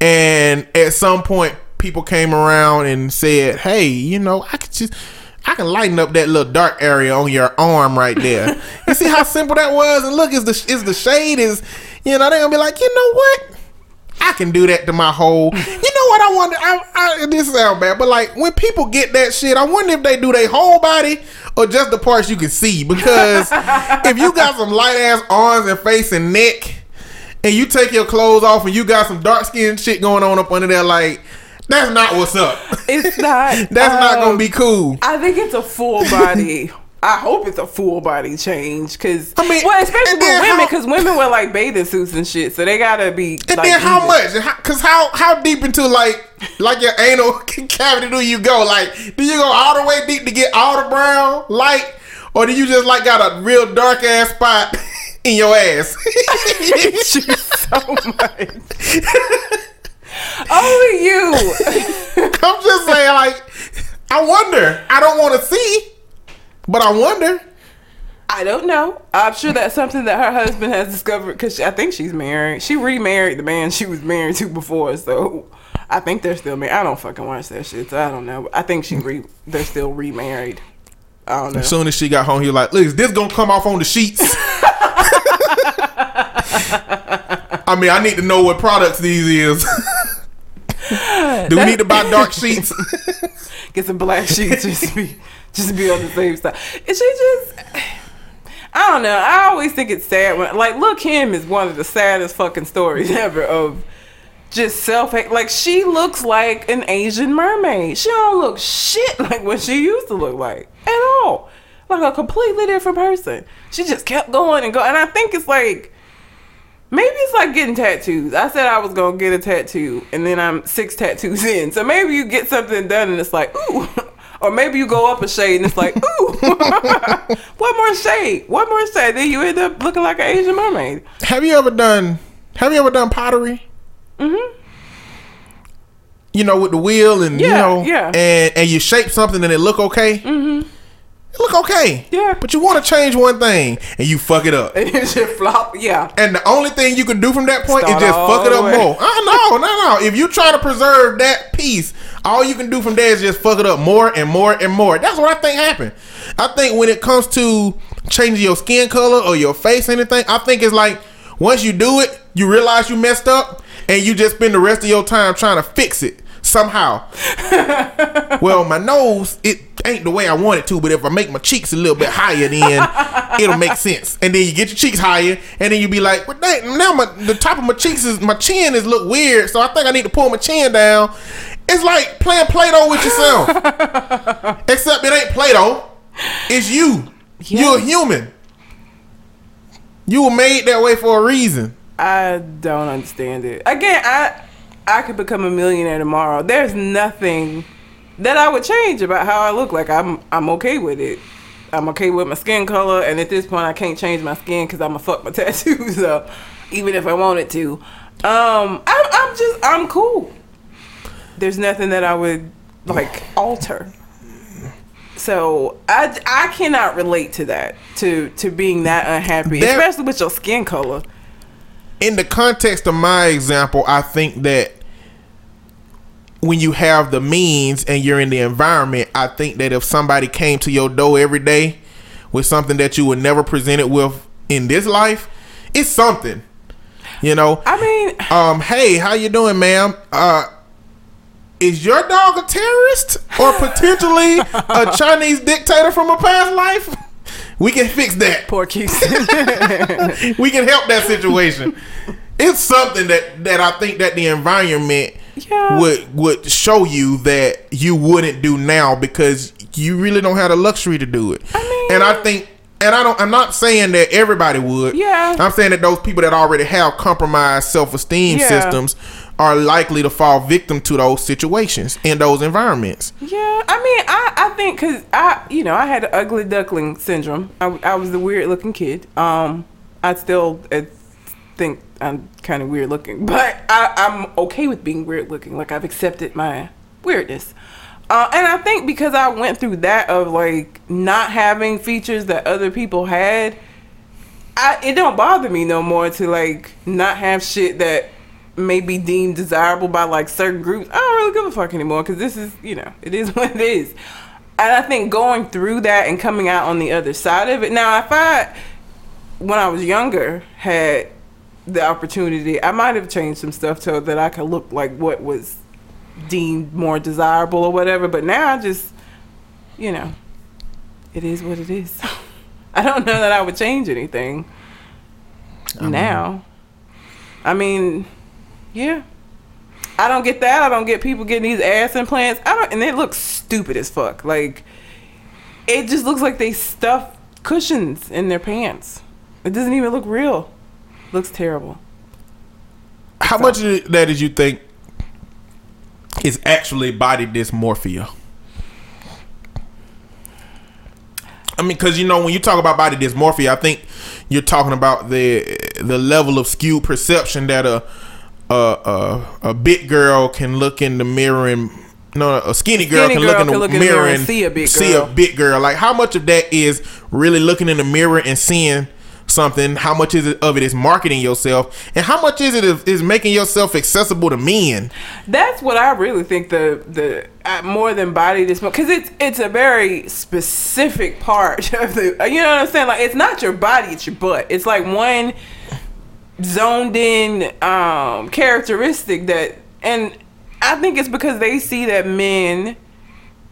and at some point people came around and said, "Hey, you know, I could just I can lighten up that little dark area on your arm right there." you see how simple that was? And look, is the is the shade is, you know, they're gonna be like, you know what? I can do that to my whole. You know what I wonder? I, I, this sound bad, but like when people get that shit, I wonder if they do their whole body or just the parts you can see. Because if you got some light ass arms and face and neck, and you take your clothes off and you got some dark skin shit going on up under there, like that's not what's up. It's not. that's not um, gonna be cool. I think it's a full body. I hope it's a full body change because I mean, well, especially with women because women wear like bathing suits and shit, so they gotta be. And like, then how even. much? Cause how how deep into like like your anal cavity do you go? Like, do you go all the way deep to get all the brown light, or do you just like got a real dark ass spot in your ass? I hate you so much. Only you. I'm just saying, like, I wonder. I don't want to see, but I wonder. I don't know. I'm sure that's something that her husband has discovered because I think she's married. She remarried the man she was married to before, so I think they're still married. I don't fucking watch that shit, so I don't know. I think she re they're still remarried. I don't know. As soon as she got home, he was like, "Look, is this gonna come off on the sheets?" I mean, I need to know what products these is. Do we need to buy dark sheets? Get some black sheets just to be just be on the safe side. And she just I don't know. I always think it's sad when like Lil Kim is one of the saddest fucking stories ever of just self. Like she looks like an Asian mermaid. She don't look shit like what she used to look like at all. Like a completely different person. She just kept going and going. And I think it's like maybe it's like getting tattoos. I said I was gonna get a tattoo, and then I'm six tattoos in. So maybe you get something done, and it's like ooh. Or maybe you go up a shade and it's like, ooh, one more shade, one more shade. Then you end up looking like an Asian mermaid. have you ever done? Have you ever done pottery? Mm-hmm. You know, with the wheel and you know, yeah. and and you shape something and it look okay. Mm-hmm. It look okay. Yeah. But you want to change one thing and you fuck it up. And it just flop. Yeah. And the only thing you can do from that point Start is just fuck it up way. more. Oh no, no, no. If you try to preserve that piece, all you can do from there is just fuck it up more and more and more. That's what I think happened. I think when it comes to changing your skin color or your face, anything, I think it's like once you do it, you realize you messed up, and you just spend the rest of your time trying to fix it somehow. well, my nose, it ain't the way I want it to, but if I make my cheeks a little bit higher, then it'll make sense. And then you get your cheeks higher, and then you be like, well, dang, now my the top of my cheeks is my chin is look weird, so I think I need to pull my chin down. It's like playing Play-Doh with yourself. Except it ain't Play-Doh. It's you. You're a human. You were made that way for a reason. I don't understand it. Again, I I could become a millionaire tomorrow. There's nothing that I would change about how I look. Like I'm I'm okay with it. I'm okay with my skin color, and at this point, I can't change my skin because I'm a fuck my tattoos up, even if I wanted to. Um, I'm, I'm just I'm cool. There's nothing that I would like alter. So I, I cannot relate to that to to being that unhappy, There- especially with your skin color. in the context of my example, I think that when you have the means and you're in the environment, I think that if somebody came to your door every day with something that you were never presented with in this life, it's something. You know, I mean, um, hey, how you doing, ma'am? Uh, is your dog a terrorist or potentially a Chinese dictator from a past life? We can fix that. poor Keith. we can help that situation. It's something that that I think that the environment Yeah. would would show you that you wouldn't do now because you really don't have the luxury to do it. I mean- and I think and I don't I'm not saying that everybody would. Yeah. I'm saying that those people that already have compromised self-esteem Yeah. systems are likely to fall victim to those situations in those environments. Yeah, I mean, I, I think because I, you know, I had the ugly duckling syndrome. I, I was the weird looking kid. Um, I still uh, think I'm kind of weird looking, but I, I'm okay with being weird looking. Like I've accepted my weirdness. Uh, and I think because I went through that of like not having features that other people had, I it don't bother me no more to like not have shit that may be deemed desirable by like certain groups. I don't really give a fuck anymore because this is you know it is what it is. And I think going through that and coming out on the other side of it. Now, if I when I was younger had the opportunity, I might have changed some stuff so that I could look like what was deemed more desirable or whatever. But now I just, you know, it is what it is. I don't know that I would change anything now. I mean, yeah. I don't get that. I don't get people getting these ass implants. I don't, and they look stupid as fuck. Like, it just looks like they stuff cushions in their pants. It doesn't even look real. Looks terrible. How much of that did you think is actually body dysmorphia? I mean, because you know, when you talk about body dysmorphia, I think you're talking about the the level of skewed perception that a a a, a big girl can look in the mirror and no, a skinny girl, Skinny can, girl look in the can look in the mirror mirror and and see a big see girl. a big girl. Like, how much of that is really looking in the mirror and seeing something? How much is it of it is marketing yourself, and how much is it is, is making yourself accessible to men? That's what I really think the the uh, more than body dysmorphia because it's it's a very specific part of the you know what I'm saying like it's not your body it's your butt it's like one zoned in um characteristic that and I think it's because they see that men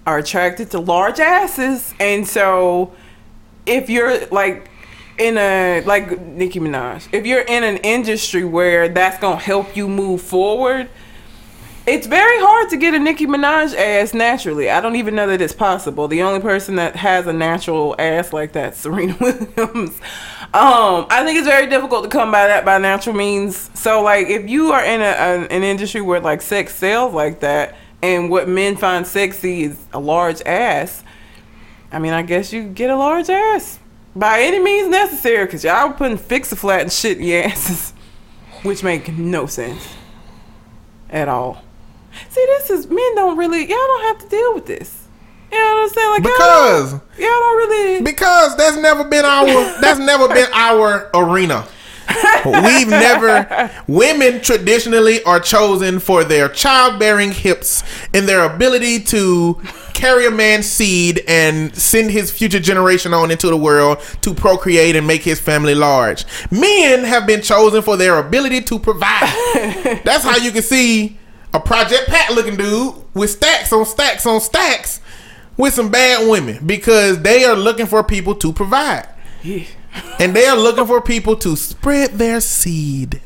are attracted to large asses and so if you're like in a like Nicki Minaj if you're in an industry where that's gonna help you move forward it's very hard to get a Nicki Minaj ass naturally. I don't even know that it's possible. The only person that has a natural ass like that, Serena Williams. Um, I think it's very difficult to come by that by natural means. So, like, if you are in a, an, an industry where like sex sells like that, and what men find sexy is a large ass, I mean, I guess you get a large ass by any means necessary, because y'all putting fix a flat and shit in your asses, which make no sense at all. See, this is men don't really y'all don't have to deal with this. You know what I'm saying? Like y'all Because don't, y'all don't really. because that's never been our that's never been our arena. We've never women traditionally are chosen for their childbearing hips and their ability to carry a man's seed and send his future generation on into the world to procreate and make his family large. Men have been chosen for their ability to provide. That's how you can see a Project Pat looking dude with stacks on stacks on stacks with some bad women because they are looking for people to provide and they are looking for people to spread their seed.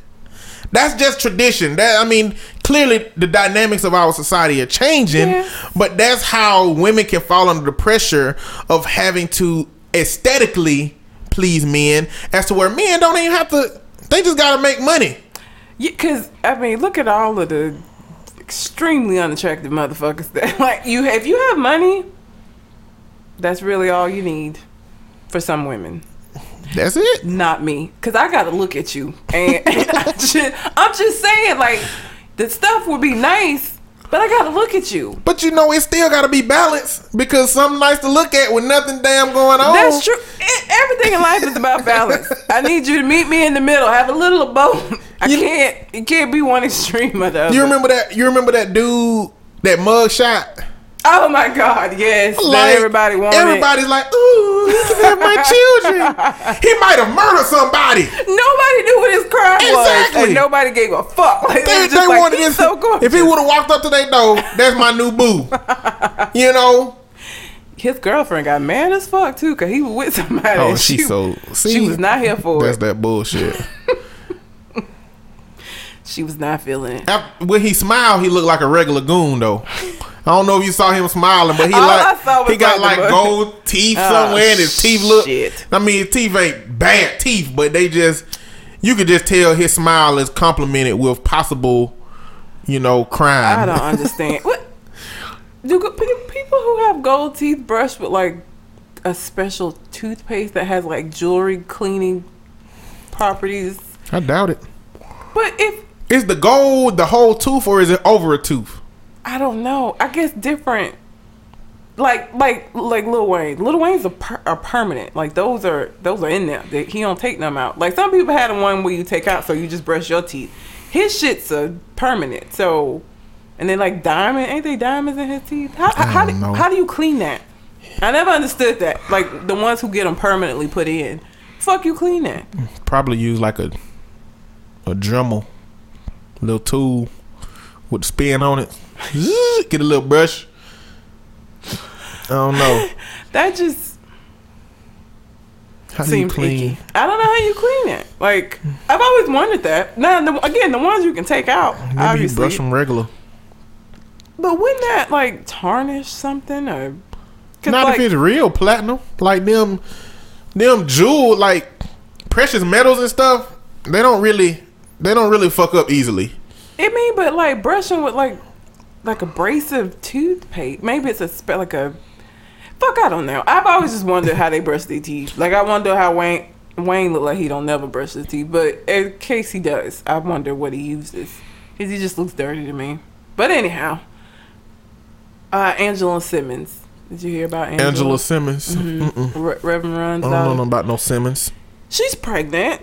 That's just tradition. That I mean, clearly the dynamics of our society are changing, Yeah. but that's how women can fall under the pressure of having to aesthetically please men, as to where men don't even have to. They just gotta make money. Yeah, cause I mean, look at all of the extremely unattractive motherfuckers that like you. If you have money, that's really all you need for some women. That's it. Not me, cause I gotta look at you, and, and I just, I'm just saying, like the stuff would be nice, but I gotta look at you. But you know, it still got to be balanced because something nice to look at with nothing damn going on. That's true. E- Everything in life is about balance. I need you to meet me in the middle. Have a little of both. I You- can't. It can't be one extreme or the other. You remember that? You remember that dude, that mug shot? Oh my God! Yes, that everybody wanted. Everybody's like, ooh, he can have my children. he might have murdered somebody. Nobody knew what his crime was, Exactly. and nobody gave a fuck. Like, They, they like, wanted "He's this. So gorgeous. if he would have walked up to their door, that's my new boo. you know. his girlfriend got mad as fuck too, cause he was with somebody. Oh, she she so. She was not here for That's it. that bullshit. She was not feeling it. After, when he smiled, he looked like a regular goon though. I don't know if you saw him smiling, but he All like he got like gold teeth Oh, somewhere, and his teeth look. shit. I mean, his teeth ain't bad teeth, but they just you could just tell his smile is complemented with possible, you know, crime. I don't understand. what do people who have gold teeth brush with like a special toothpaste that has like jewelry cleaning properties? I doubt it. But if Is the gold the whole tooth, or is it over a tooth? I don't know, I guess different. Like like like Lil Wayne. Lil Wayne's a, per- a permanent. Like those are those are in there. They, he don't take them out. Like some people had one where you take out so you just brush your teeth. His shit's a permanent. So and then like diamond, ain't they diamonds in his teeth? How how, how, do, don't know. how do you clean that? I never understood that. Like the ones who get them permanently put in. Fuck you clean that. Probably use like a a Dremel, little tool with spin on it. Get a little brush. I don't know. That just How do you seems clean? icky. I don't know how you clean it. Like I've always wondered that. Now, the, again, the ones you can take out, Maybe obviously. brush them regular. But wouldn't that like tarnish something or? Not like, if it's real platinum, like them, them jewel, like precious metals and stuff. They don't really, they don't really fuck up easily. it mean, but like brushing with like, like abrasive toothpaste. Maybe it's a spe- like a. Fuck, I don't know. I've always just wondered how they brush their teeth. Like I wonder how Wayne Wayne look like he don't never brush his teeth, but in case he does, I wonder what he uses. Cause he just looks dirty to me. But anyhow, uh, Angela Simmons. Did you hear about Angela? Angela Simmons. Mm-mm. Re- Reverend Run's I don't know about no Simmons. She's pregnant.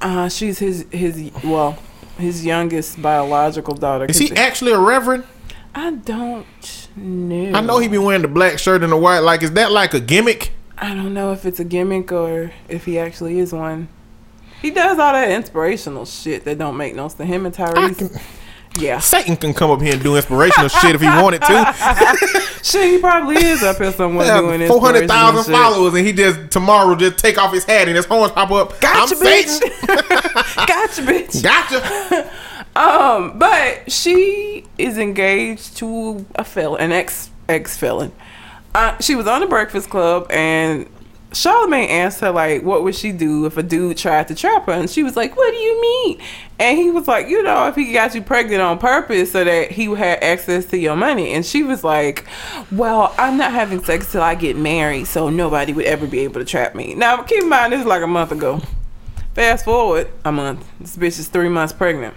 Uh, she's his his well, his youngest biological daughter. Is he actually a reverend? I don't know. I know he be wearing the black shirt and the white. Like, is that like a gimmick? I don't know if it's a gimmick or if he actually is one. He does all that inspirational shit that don't make no sense. To him and Tyrese. Yeah. Satan can come up here and do inspirational shit if he wanted to. Shit, he probably is up here somewhere doing Four hundred thousand followers, and he just tomorrow just take off his hat and his horns pop up. Gotcha, I'm bitch. gotcha, bitch. Gotcha. Um, but she is engaged to a felon, an ex ex felon. Uh, she was on the Breakfast Club, and Charlamagne asked her like, "What would she do if a dude tried to trap her?" And she was like, "What do you mean?" And he was like, "You know, if he got you pregnant on purpose so that he had access to your money." And she was like, "Well, I'm not having sex till I get married, so nobody would ever be able to trap me." Now, keep in mind, this is like a month ago. Fast forward a month, this bitch is three months pregnant.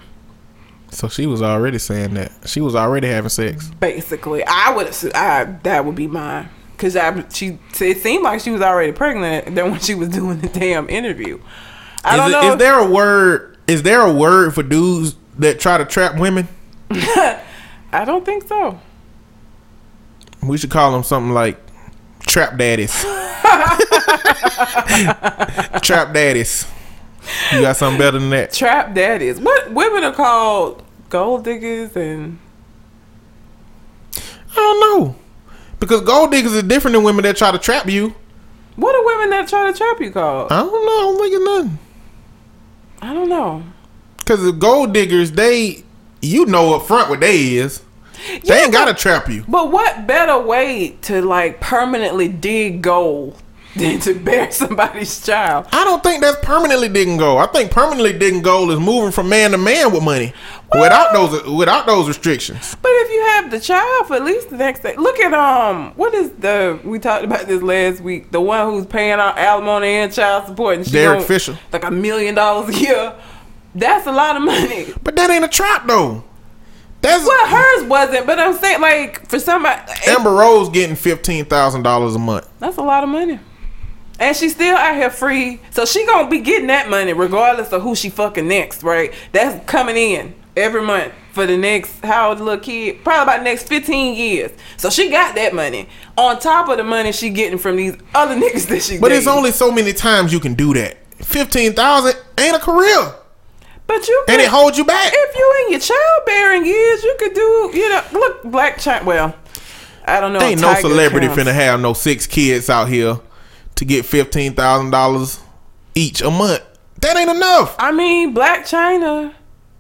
So she was already saying that she was already having sex. Basically, I would I that would be mine because I she it seemed like she was already pregnant then when she was doing the damn interview. I Is, don't it- know. is there a word? Is there a word for dudes that try to trap women? I don't think so. We should call them something like trap daddies. trap daddies. You got something better than that? Trap daddies. What women are called gold diggers and I don't know. Because gold diggers is different than women that try to trap you. what are women that try to trap you called? I don't know. I don't think it's nothing. I don't know. Because the gold diggers, they, you know up front what they is. They ain't got to trap you. But what better way to like permanently dig gold than to bear somebody's child. I don't think that's permanently didn't go. I think permanently didn't go is moving from man to man with money without those without those restrictions. But if you have the child for at least the next day, look at um, what is the we talked about this last week? The one who's paying out alimony and child support, and she Derek Fisher. like a million dollars a year. That's a lot of money. But that ain't a trap though. That's Well, hers wasn't, but I'm saying like for somebody, Amber Rose getting fifteen thousand dollars a month. that's a lot of money. And she's still out here free, so she gonna be getting that money regardless of who she fucking next, right? That's coming in every month for the next how old little kid? Probably about the next fifteen years. So she got that money on top of the money she getting from these other niggas that she. But it's only so many times you can do that. Fifteen thousand ain't a career, but you and it holds you back. if you in your childbearing years, you could do you know look black child. Well, I don't know. Ain't no celebrity counts. finna have no six kids out here to get fifteen thousand dollars each a month. That ain't enough. I mean, Blac Chyna.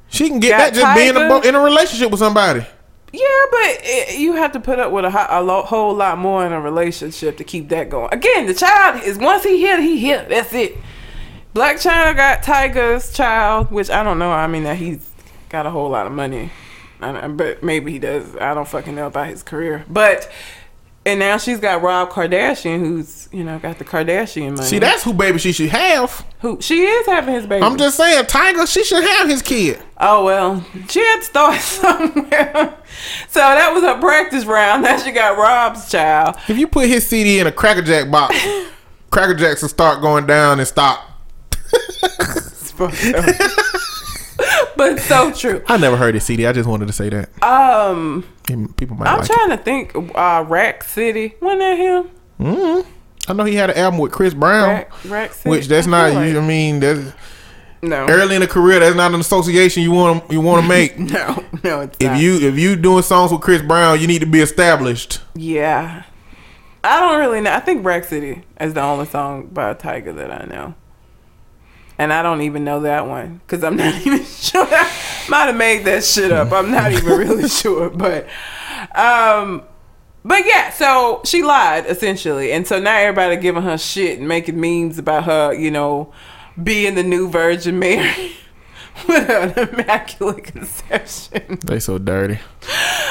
She can get that just being a, in a relationship with somebody. Yeah, but it, you have to put up with a, ho- a lo- whole lot more in a relationship to keep that going. Again, the child is once he hit, he hit. That's it. Blac Chyna got Tyga's child, which I don't know. I mean that he's got a whole lot of money, I but maybe he does. I don't fucking know about his career. But and now she's got Rob Kardashian, who's you know got the Kardashian money. See, that's who baby she should have. who she is having his baby. I'm just saying, Tyga, she should have his kid. Oh well, she had to start somewhere. so that was her practice round. Now she got Rob's child. If you put his CD in a Cracker Jack box, Cracker Jacks will start going down and stop. but so true. I never heard his CD. I just wanted to say that. Um, People might I'm like trying to think. Uh, Rack City. Wasn't that him? Mm-hmm. I know he had an album with Chris Brown, Rack, Rack City. which that's I not. feel I mean, that's no. early in the career. That's not an association you want you want to make. No, no, it's if not. you if you doing songs with Chris Brown, you need to be established. yeah, I don't really know. I think Rack City is the only song by Tyga that I know. And I don't even know that one because I'm not even sure. I might have made that shit up. I'm not even really sure, but, um, but yeah. So she lied essentially, and so now everybody giving her shit and making memes about her, you know, being the new Virgin Mary with an immaculate conception. They so dirty.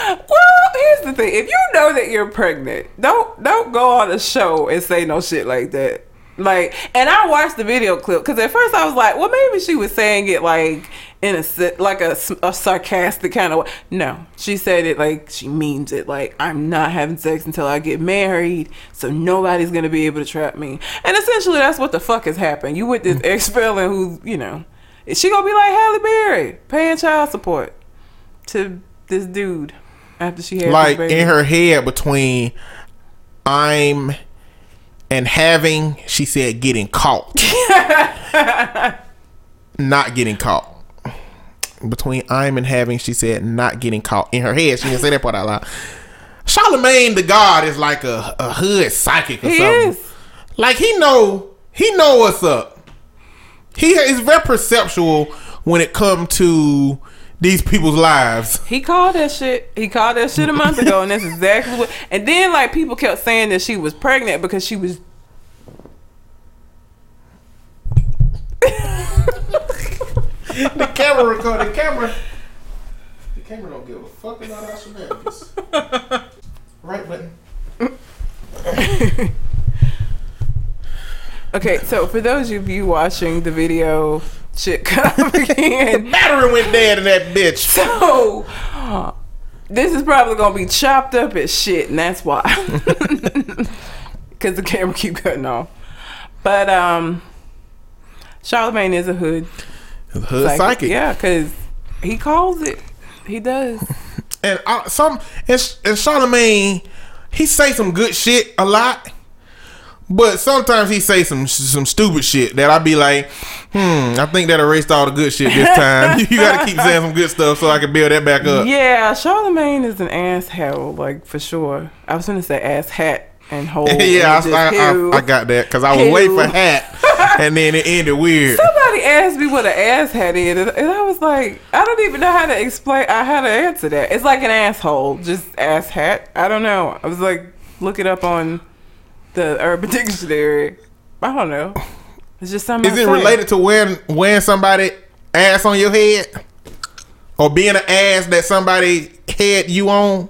Well, here's the thing: if you know that you're pregnant, don't don't go on a show and say no shit like that. Like, and I watched the video clip because at first I was like, well, maybe she was saying it like in a like a sarcastic kind of way. No, she said it like she means it. Like, I'm not having sex until I get married, so nobody's gonna be able to trap me. And essentially, that's what the fuck has happened. You with this mm. ex felon who's, you know, is she gonna be like Halle Berry paying child support to this dude after she had like in her head between I'm and having, she said getting caught. not getting caught. Between I'm and having, she said not getting caught. In her head, she didn't say that part out loud. Charlamagne the God is like a, a hood psychic or He something. is. Like he know he know what's up. He is very perceptual when it comes to these people's lives. He called that shit. He called that shit a month ago, and that's exactly what. And then like people kept saying that she was pregnant because she was. the camera record the camera. The camera don't give a fuck about our shenanigans. right button. Okay, so for those of you watching the video, shit cut off again. Battery went dead in that bitch. So this is probably gonna be chopped up as shit, and that's why. Because the camera keep cutting off. But um, Charlamagne is a hood Hood psychic. Yeah, because he calls it. He does. And uh, some and, and Charlamagne, he say some good shit a lot. But sometimes he say some some stupid shit that I be like, hmm, I think that erased all the good shit this time. you gotta keep saying some good stuff so I can build that back up. Yeah, Charlamagne is an asshole, like for sure. I was gonna say ass hat and hole. yeah, and I, I. I, I got that because I was waiting for hat, and then it ended weird. Somebody asked me what an ass hat is, and I was like, I don't even know how to explain. I how to answer that. It's like an asshole, just ass hat. I don't know. I was like, look it up on the Urban Dictionary. I don't know. It's just something. Is I it say. related to wearing wearing somebody ass on your head, or being an ass that somebody had you on?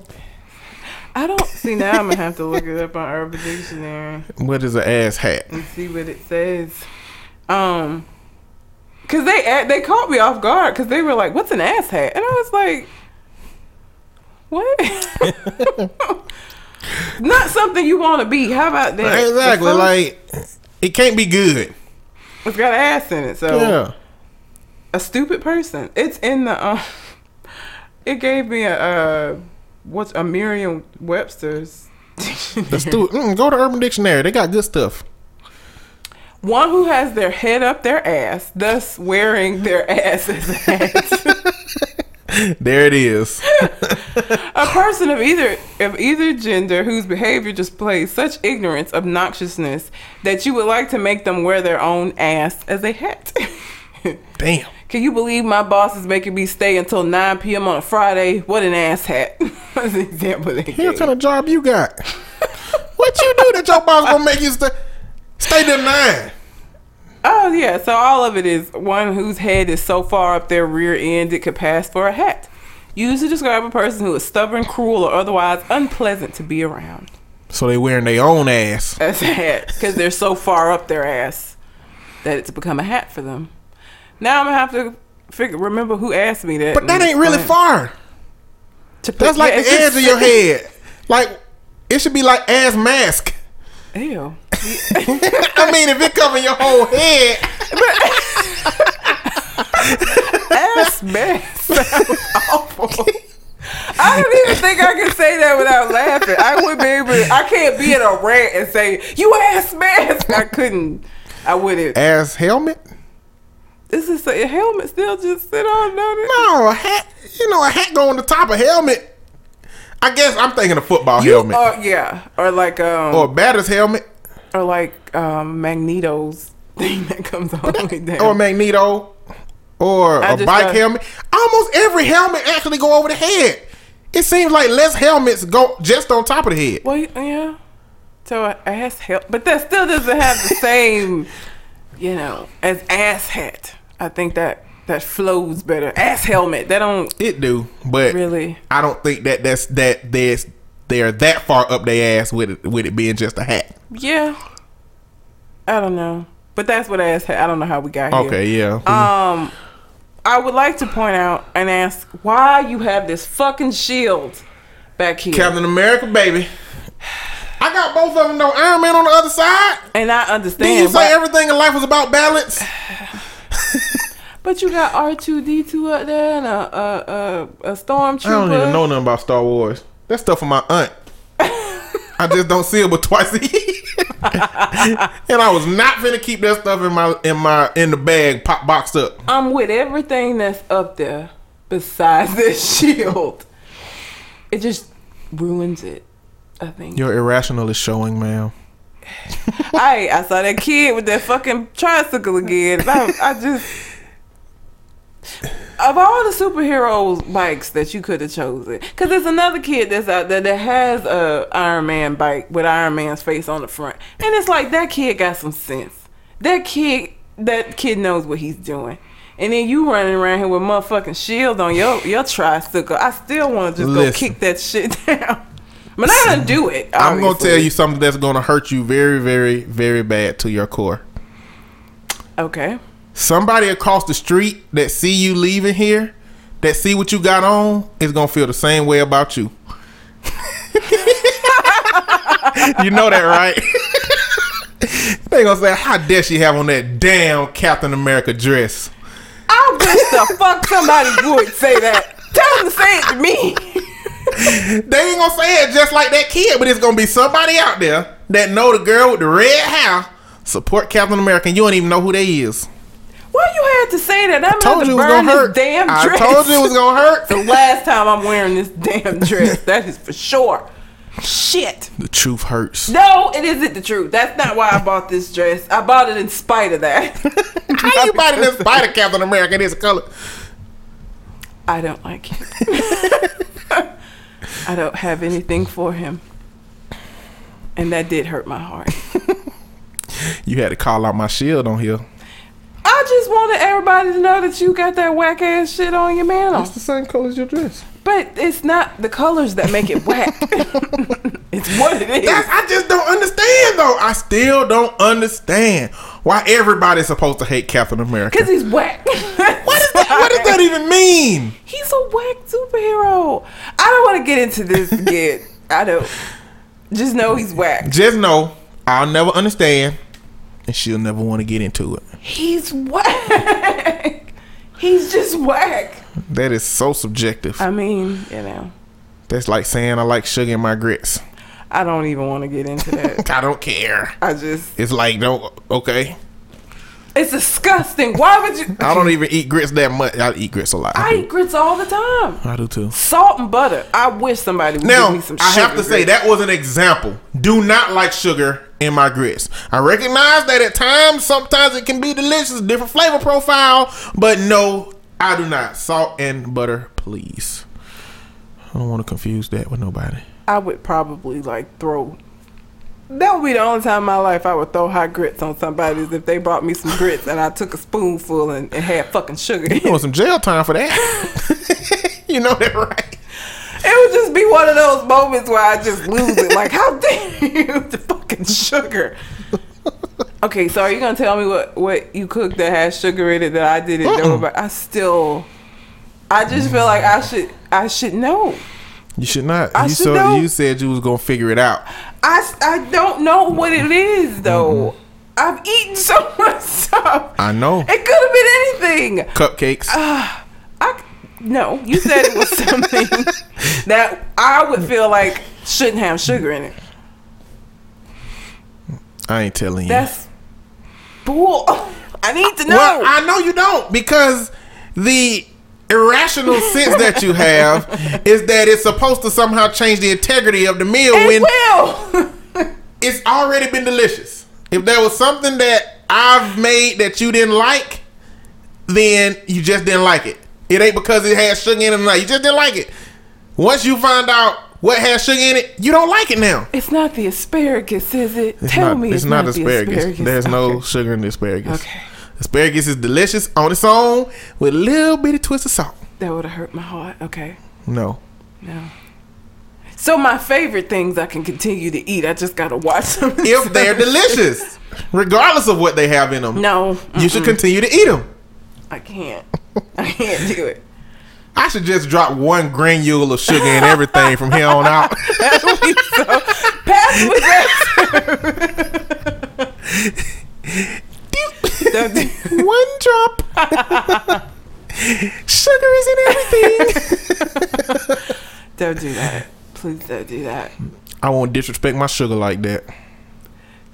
I don't see now. I'm gonna have to look it up on Urban Dictionary What is an ass hat? and see what it says. Um, cause they they caught me off guard because they were like, "What's an ass hat?" And I was like, "What?" Not something you want to be. How about that? Exactly. Fuck? Like it can't be good. it's got ass in it, so Yeah. a stupid person. It's in the. Um, it gave me a uh, what's a Merriam Webster's. The stu- mm, go to Urban Dictionary. They got good stuff. One who has their head up their ass, thus wearing their ass as a hat. There it is. a person of either of either gender whose behavior displays such ignorance, obnoxiousness that you would like to make them wear their own ass as a hat. Damn. Can you believe my boss is making me stay until 9 p.m. on a Friday? What an ass hat. That's an example they What kind of job you got? what you do that your boss gonna make you stay stay till nine? Oh yeah, so all of it is one whose head is so far up their rear end it could pass for a hat. Used to describe a person who is stubborn, cruel, or otherwise unpleasant to be around. So they wearing their own ass. As a hat, because they're so far up their ass that it's become a hat for them. Now I'm gonna have to figure remember who asked me that. But that ain't really plan far. to put- That's like yeah, the edge of your head. Like it should be like ass mask. Ew. I mean, if it covering your whole head, ass mess sounds awful. I don't even think I can say that without laughing. I wouldn't be able. To, I can't be in a rant and say you ass mess. I couldn't. I wouldn't. ass helmet. This is a helmet still just sit on notice. No, a hat. You know, a hat go on the top of helmet. I guess I'm thinking a football You helmet are yeah, or like um, or a batter's helmet or like um, Magneto's thing that comes all the way down. or Magneto or I a bike thought- helmet. Almost every helmet actually go over the head. It seems like less helmets go just on top of the head. Well, yeah. So a ass help, but that still doesn't have the same, you know, as ass hat. I think that that flows better. Ass helmet. That don't It do, but really. I don't think that that's that there's they're that far up their ass with it with it being just a hat. Yeah. I don't know, but that's what I asked. I don't know how we got here. Okay, yeah. Um, I would like to point out and ask why you have this fucking shield back here. Captain America, baby. I got both of them though. Iron Man on the other side. and I understand. Did you say everything in life was about balance? but you got R two D two up there and a a a, a stormtrooper. I don't even know nothing about Star Wars. That stuff for my aunt. I just don't see it but twice a year. and I was not gonna keep that stuff in my in my in the bag pop boxed up. I'm with everything that's up there besides this shield. It just ruins it. I think. Your irrational is showing, ma'am. I I saw that kid with that fucking tricycle again. I, I just of all the superheroes bikes that you could have chosen, because there's another kid that's out there that has a Iron Man bike with Iron Man's face on the front, and it's like that kid got some sense. That kid, that kid knows what he's doing. And then you running around here with motherfucking shield on your your tricycle. I still want to just Listen. go kick that shit down. But I gonna do it. I'm gonna tell you something that's gonna hurt you very, very, very bad to your core. Okay. Somebody across the street that see you leaving here, that see what you got on, is gonna feel the same way about you. you know that, right? they gonna say, "How dare she have on that damn Captain America dress?" I wish the fuck somebody would say that. Tell them to say it to me. They ain't gonna say it just like that kid, but it's gonna be somebody out there that know the girl with the red hair support Captain America, and you don't even know who they is. Why you had to say that? I'm gonna Told you it was burn gonna this hurt. damn dress. I told you it was gonna hurt. the last time I'm wearing this damn dress. That is for sure. Shit. The truth hurts. No, it isn't the truth. That's not why I bought this dress. I bought it in spite of that. How you buying this spider Captain America this color? I don't like him. I don't have anything for him. and that did hurt my heart. You had to call out my shield on here. I just wanted everybody to know that you got that whack ass shit on your mantle. It's the same color as your dress. But it's not the colors that make it whack. it's what it is. That's, I just don't understand though. I still don't understand why everybody's supposed to hate Captain America. Because he's whack. What, is that, what does that even mean? He's a whack superhero. I don't want to get into this again. I don't. Just know he's whack. Just know I'll never understand, and she'll never want to get into it. He's whack. He's just whack. That is so subjective. I mean, you know, That's like saying I like sugar in my grits. I don't even want to get into that. I don't care. I just, It's like don't okay. It's disgusting. Why would you? I don't even eat grits that much. I eat grits a lot. I eat grits all the time. I do too. Salt and butter. I wish somebody would Now give me some sugar. I have sugar to say that was an example. Do not like sugar in my grits. I recognize that at times, sometimes it can be delicious, different flavor profile, but no, I do not. Salt and butter, please. I don't want to confuse that with nobody. I would probably like throw. That would be the only time in my life I would throw hot grits on somebody is if they brought me some grits and I took a spoonful and, and had fucking sugar. in You want some jail time for that? you know that, right? It would just be one of those moments where I just lose it. Like, how dare you? The fucking sugar. Okay, so are you gonna tell me what what you cooked that has sugar in it that I didn't know about? I still, I just feel like I should I should know. You should not. I you should so know. you said you was gonna figure it out. I, I don't know what it is though. Mm-hmm. I've eaten so much stuff. I know. It could have been anything. Cupcakes. Ah, I c- no, you said it was something that I would feel like shouldn't have sugar in it. I ain't telling you. That's bull. I need to know. Well, I know you don't because the irrational sense that you have is that it's supposed to somehow change the integrity of the meal it when will. it's already been delicious. If there was something that I've made that you didn't like, then you just didn't like it. It ain't because it has sugar in it or not. You just didn't like it. Once you find out what has sugar in it, you don't like it now. it's not the asparagus, is it? It's Tell not, me it's, not, asparagus. There's no sugar in the asparagus. Okay. Asparagus is delicious on its own with a little bitty twist of salt. That would have hurt my heart. Okay. No. No. So my favorite things I can continue to eat. I just gotta watch them. If they're delicious, regardless of what they have in them, no, you should continue to eat them. I can't. I can't do it. I should just drop one granule of sugar in everything from here on out. Pass with that. one drop. sugar is in everything. Don't do that. Please don't do that. I won't disrespect my sugar like that.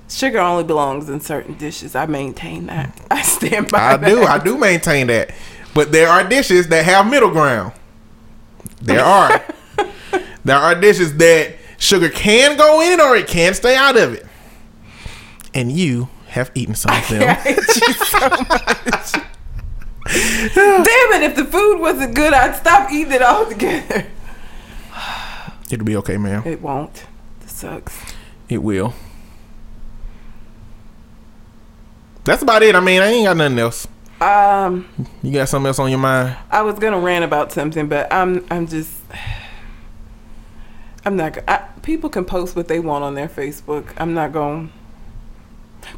Sugar only belongs in certain dishes. I maintain that. I stand by I that. do. I do maintain that. But there are dishes that have middle ground. There are. there are dishes that sugar can go in or it can stay out of it. And you have eaten some of I hate you so much. Damn it! If the food wasn't good, I'd stop eating it altogether. It'll be okay, ma'am. It won't. This sucks. It will. That's about it. I mean, I ain't got nothing else. Um, You got something else on your mind? I was gonna rant about something, but I'm I'm just I'm not. I, people can post what they want on their Facebook. I'm not going.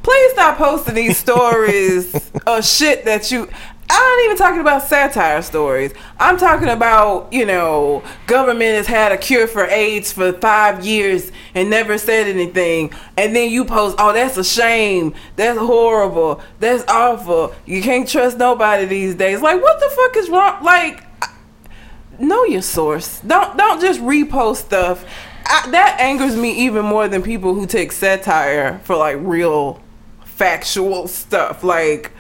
Please stop posting these stories of shit that you. I'm not even talking about satire stories. I'm talking about, you know, government has had a cure for AIDS for five years and never said anything. And then you post, oh, that's a shame. That's horrible. That's awful. You can't trust nobody these days. Like, what the fuck is wrong? Like, know your source. Don't don't just repost stuff. I, that angers me even more than people who take satire for like real factual stuff. Like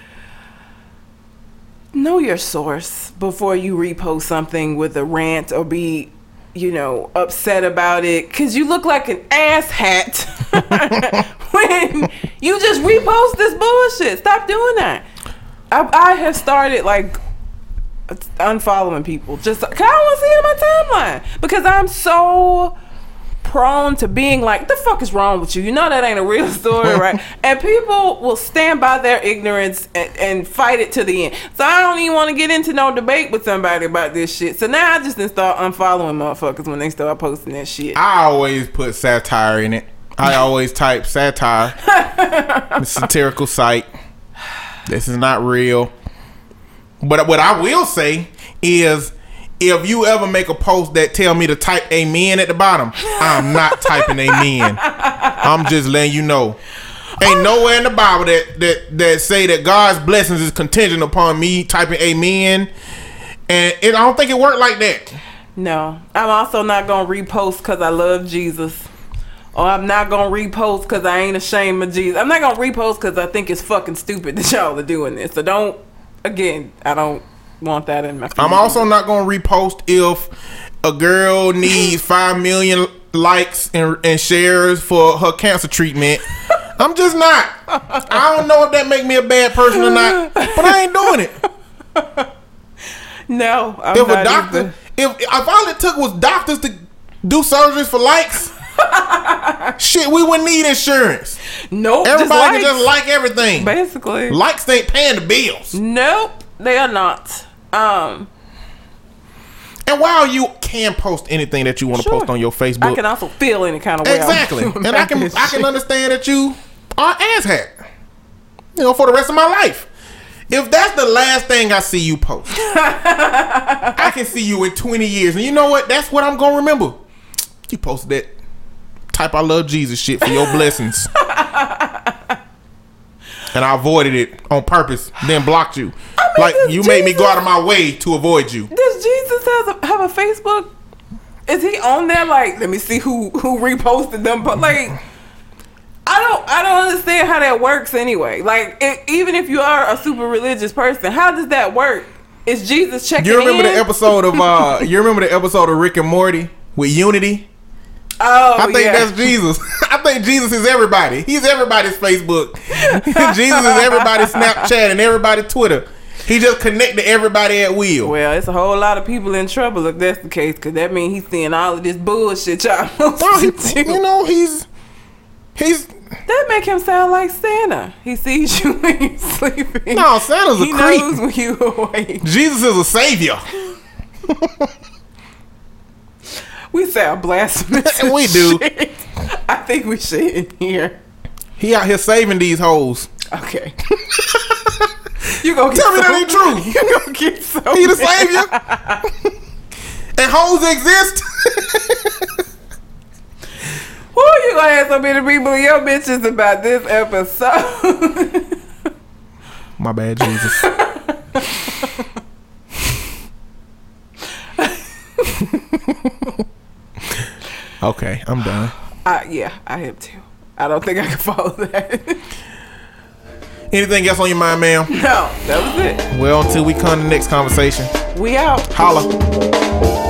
know your source before you repost something with a rant or be you know upset about it cuz you look like an asshat when you just repost this bullshit. Stop doing that. I, I have started like unfollowing people just cause I don't want to see it in my timeline because I'm so prone to being like, "The fuck is wrong with you? You know that ain't a real story, right?" and people will stand by their ignorance and, and fight it to the end. So I don't even want to get into no debate with somebody about this shit. So now I just didn't start unfollowing motherfuckers when they start posting that shit. I always put satire in it. I always type satire, satirical site. This is not real. But what I will say is, if you ever make a post that tell me to type amen at the bottom, I'm not typing amen. I'm just letting you know. Ain't nowhere in the Bible that that that say that God's blessings is contingent upon me typing amen. And it, I don't think it worked like that. No, I'm also not gonna repost because I love Jesus. Or I'm not gonna repost because I ain't ashamed of Jesus. I'm not gonna repost because I think it's fucking stupid that y'all are doing this. So don't. Again, I don't want that in my. Feed. I'm also not gonna repost if a girl needs five million likes and, and shares for her cancer treatment. I'm just not. I don't know if that make me a bad person or not, but I ain't doing it. No, I'm If a doctor, either. if if all it took was doctors to do surgeries for likes, shit, we wouldn't need insurance. Nope. Everybody can just just like everything. basically. Likes ain't paying the bills. Nope, they are not. Um, And while you can post anything that you want to Sure. post on your Facebook, I can also feel any kind of way. Exactly. And I can I can understand that you are asshat. You know, for the rest of my life. If that's the last thing I see you post, I can see you in 20 years. And you know what? That's what I'm gonna remember. You posted that type I love Jesus shit for your blessings. And I avoided it on purpose, then blocked you. like does you made me go out of my way to avoid you. Does Jesus has a, have a Facebook? Is he on there? Like, let me see who who reposted them. But like, I don't I don't understand how that works anyway. Like, it, even if you are a super religious person, how does that work? Is Jesus checking You remember in? the episode of uh you remember the episode of Rick and Morty with Unity? Oh, I think yeah. that's Jesus. I think Jesus is everybody. He's everybody's Facebook. Jesus is everybody's Snapchat and everybody's Twitter. He just connect to everybody at will. Well, it's a whole lot of people in trouble if that's the case, because that means he's seeing all of this bullshit y'all Well, he, you know, he's he's That make him sound like Santa. He sees you when you're sleeping. no Santa's a he creep. knows when you awake. Jesus is a savior. We sound blasphemous. And we do. shit. I think we should in here. He out here saving these hoes. Okay. you gonna Tell me so, that ain't true. You gonna get so He the savior. and hoes exist. Who you gonna have so many people in your bitches about this episode? My bad, Jesus. Okay, I'm done. uh, yeah, I am too. I don't think I can follow that. Anything else on your mind, ma'am? no, that was it. Well, until we come to the next conversation. We out. Holla.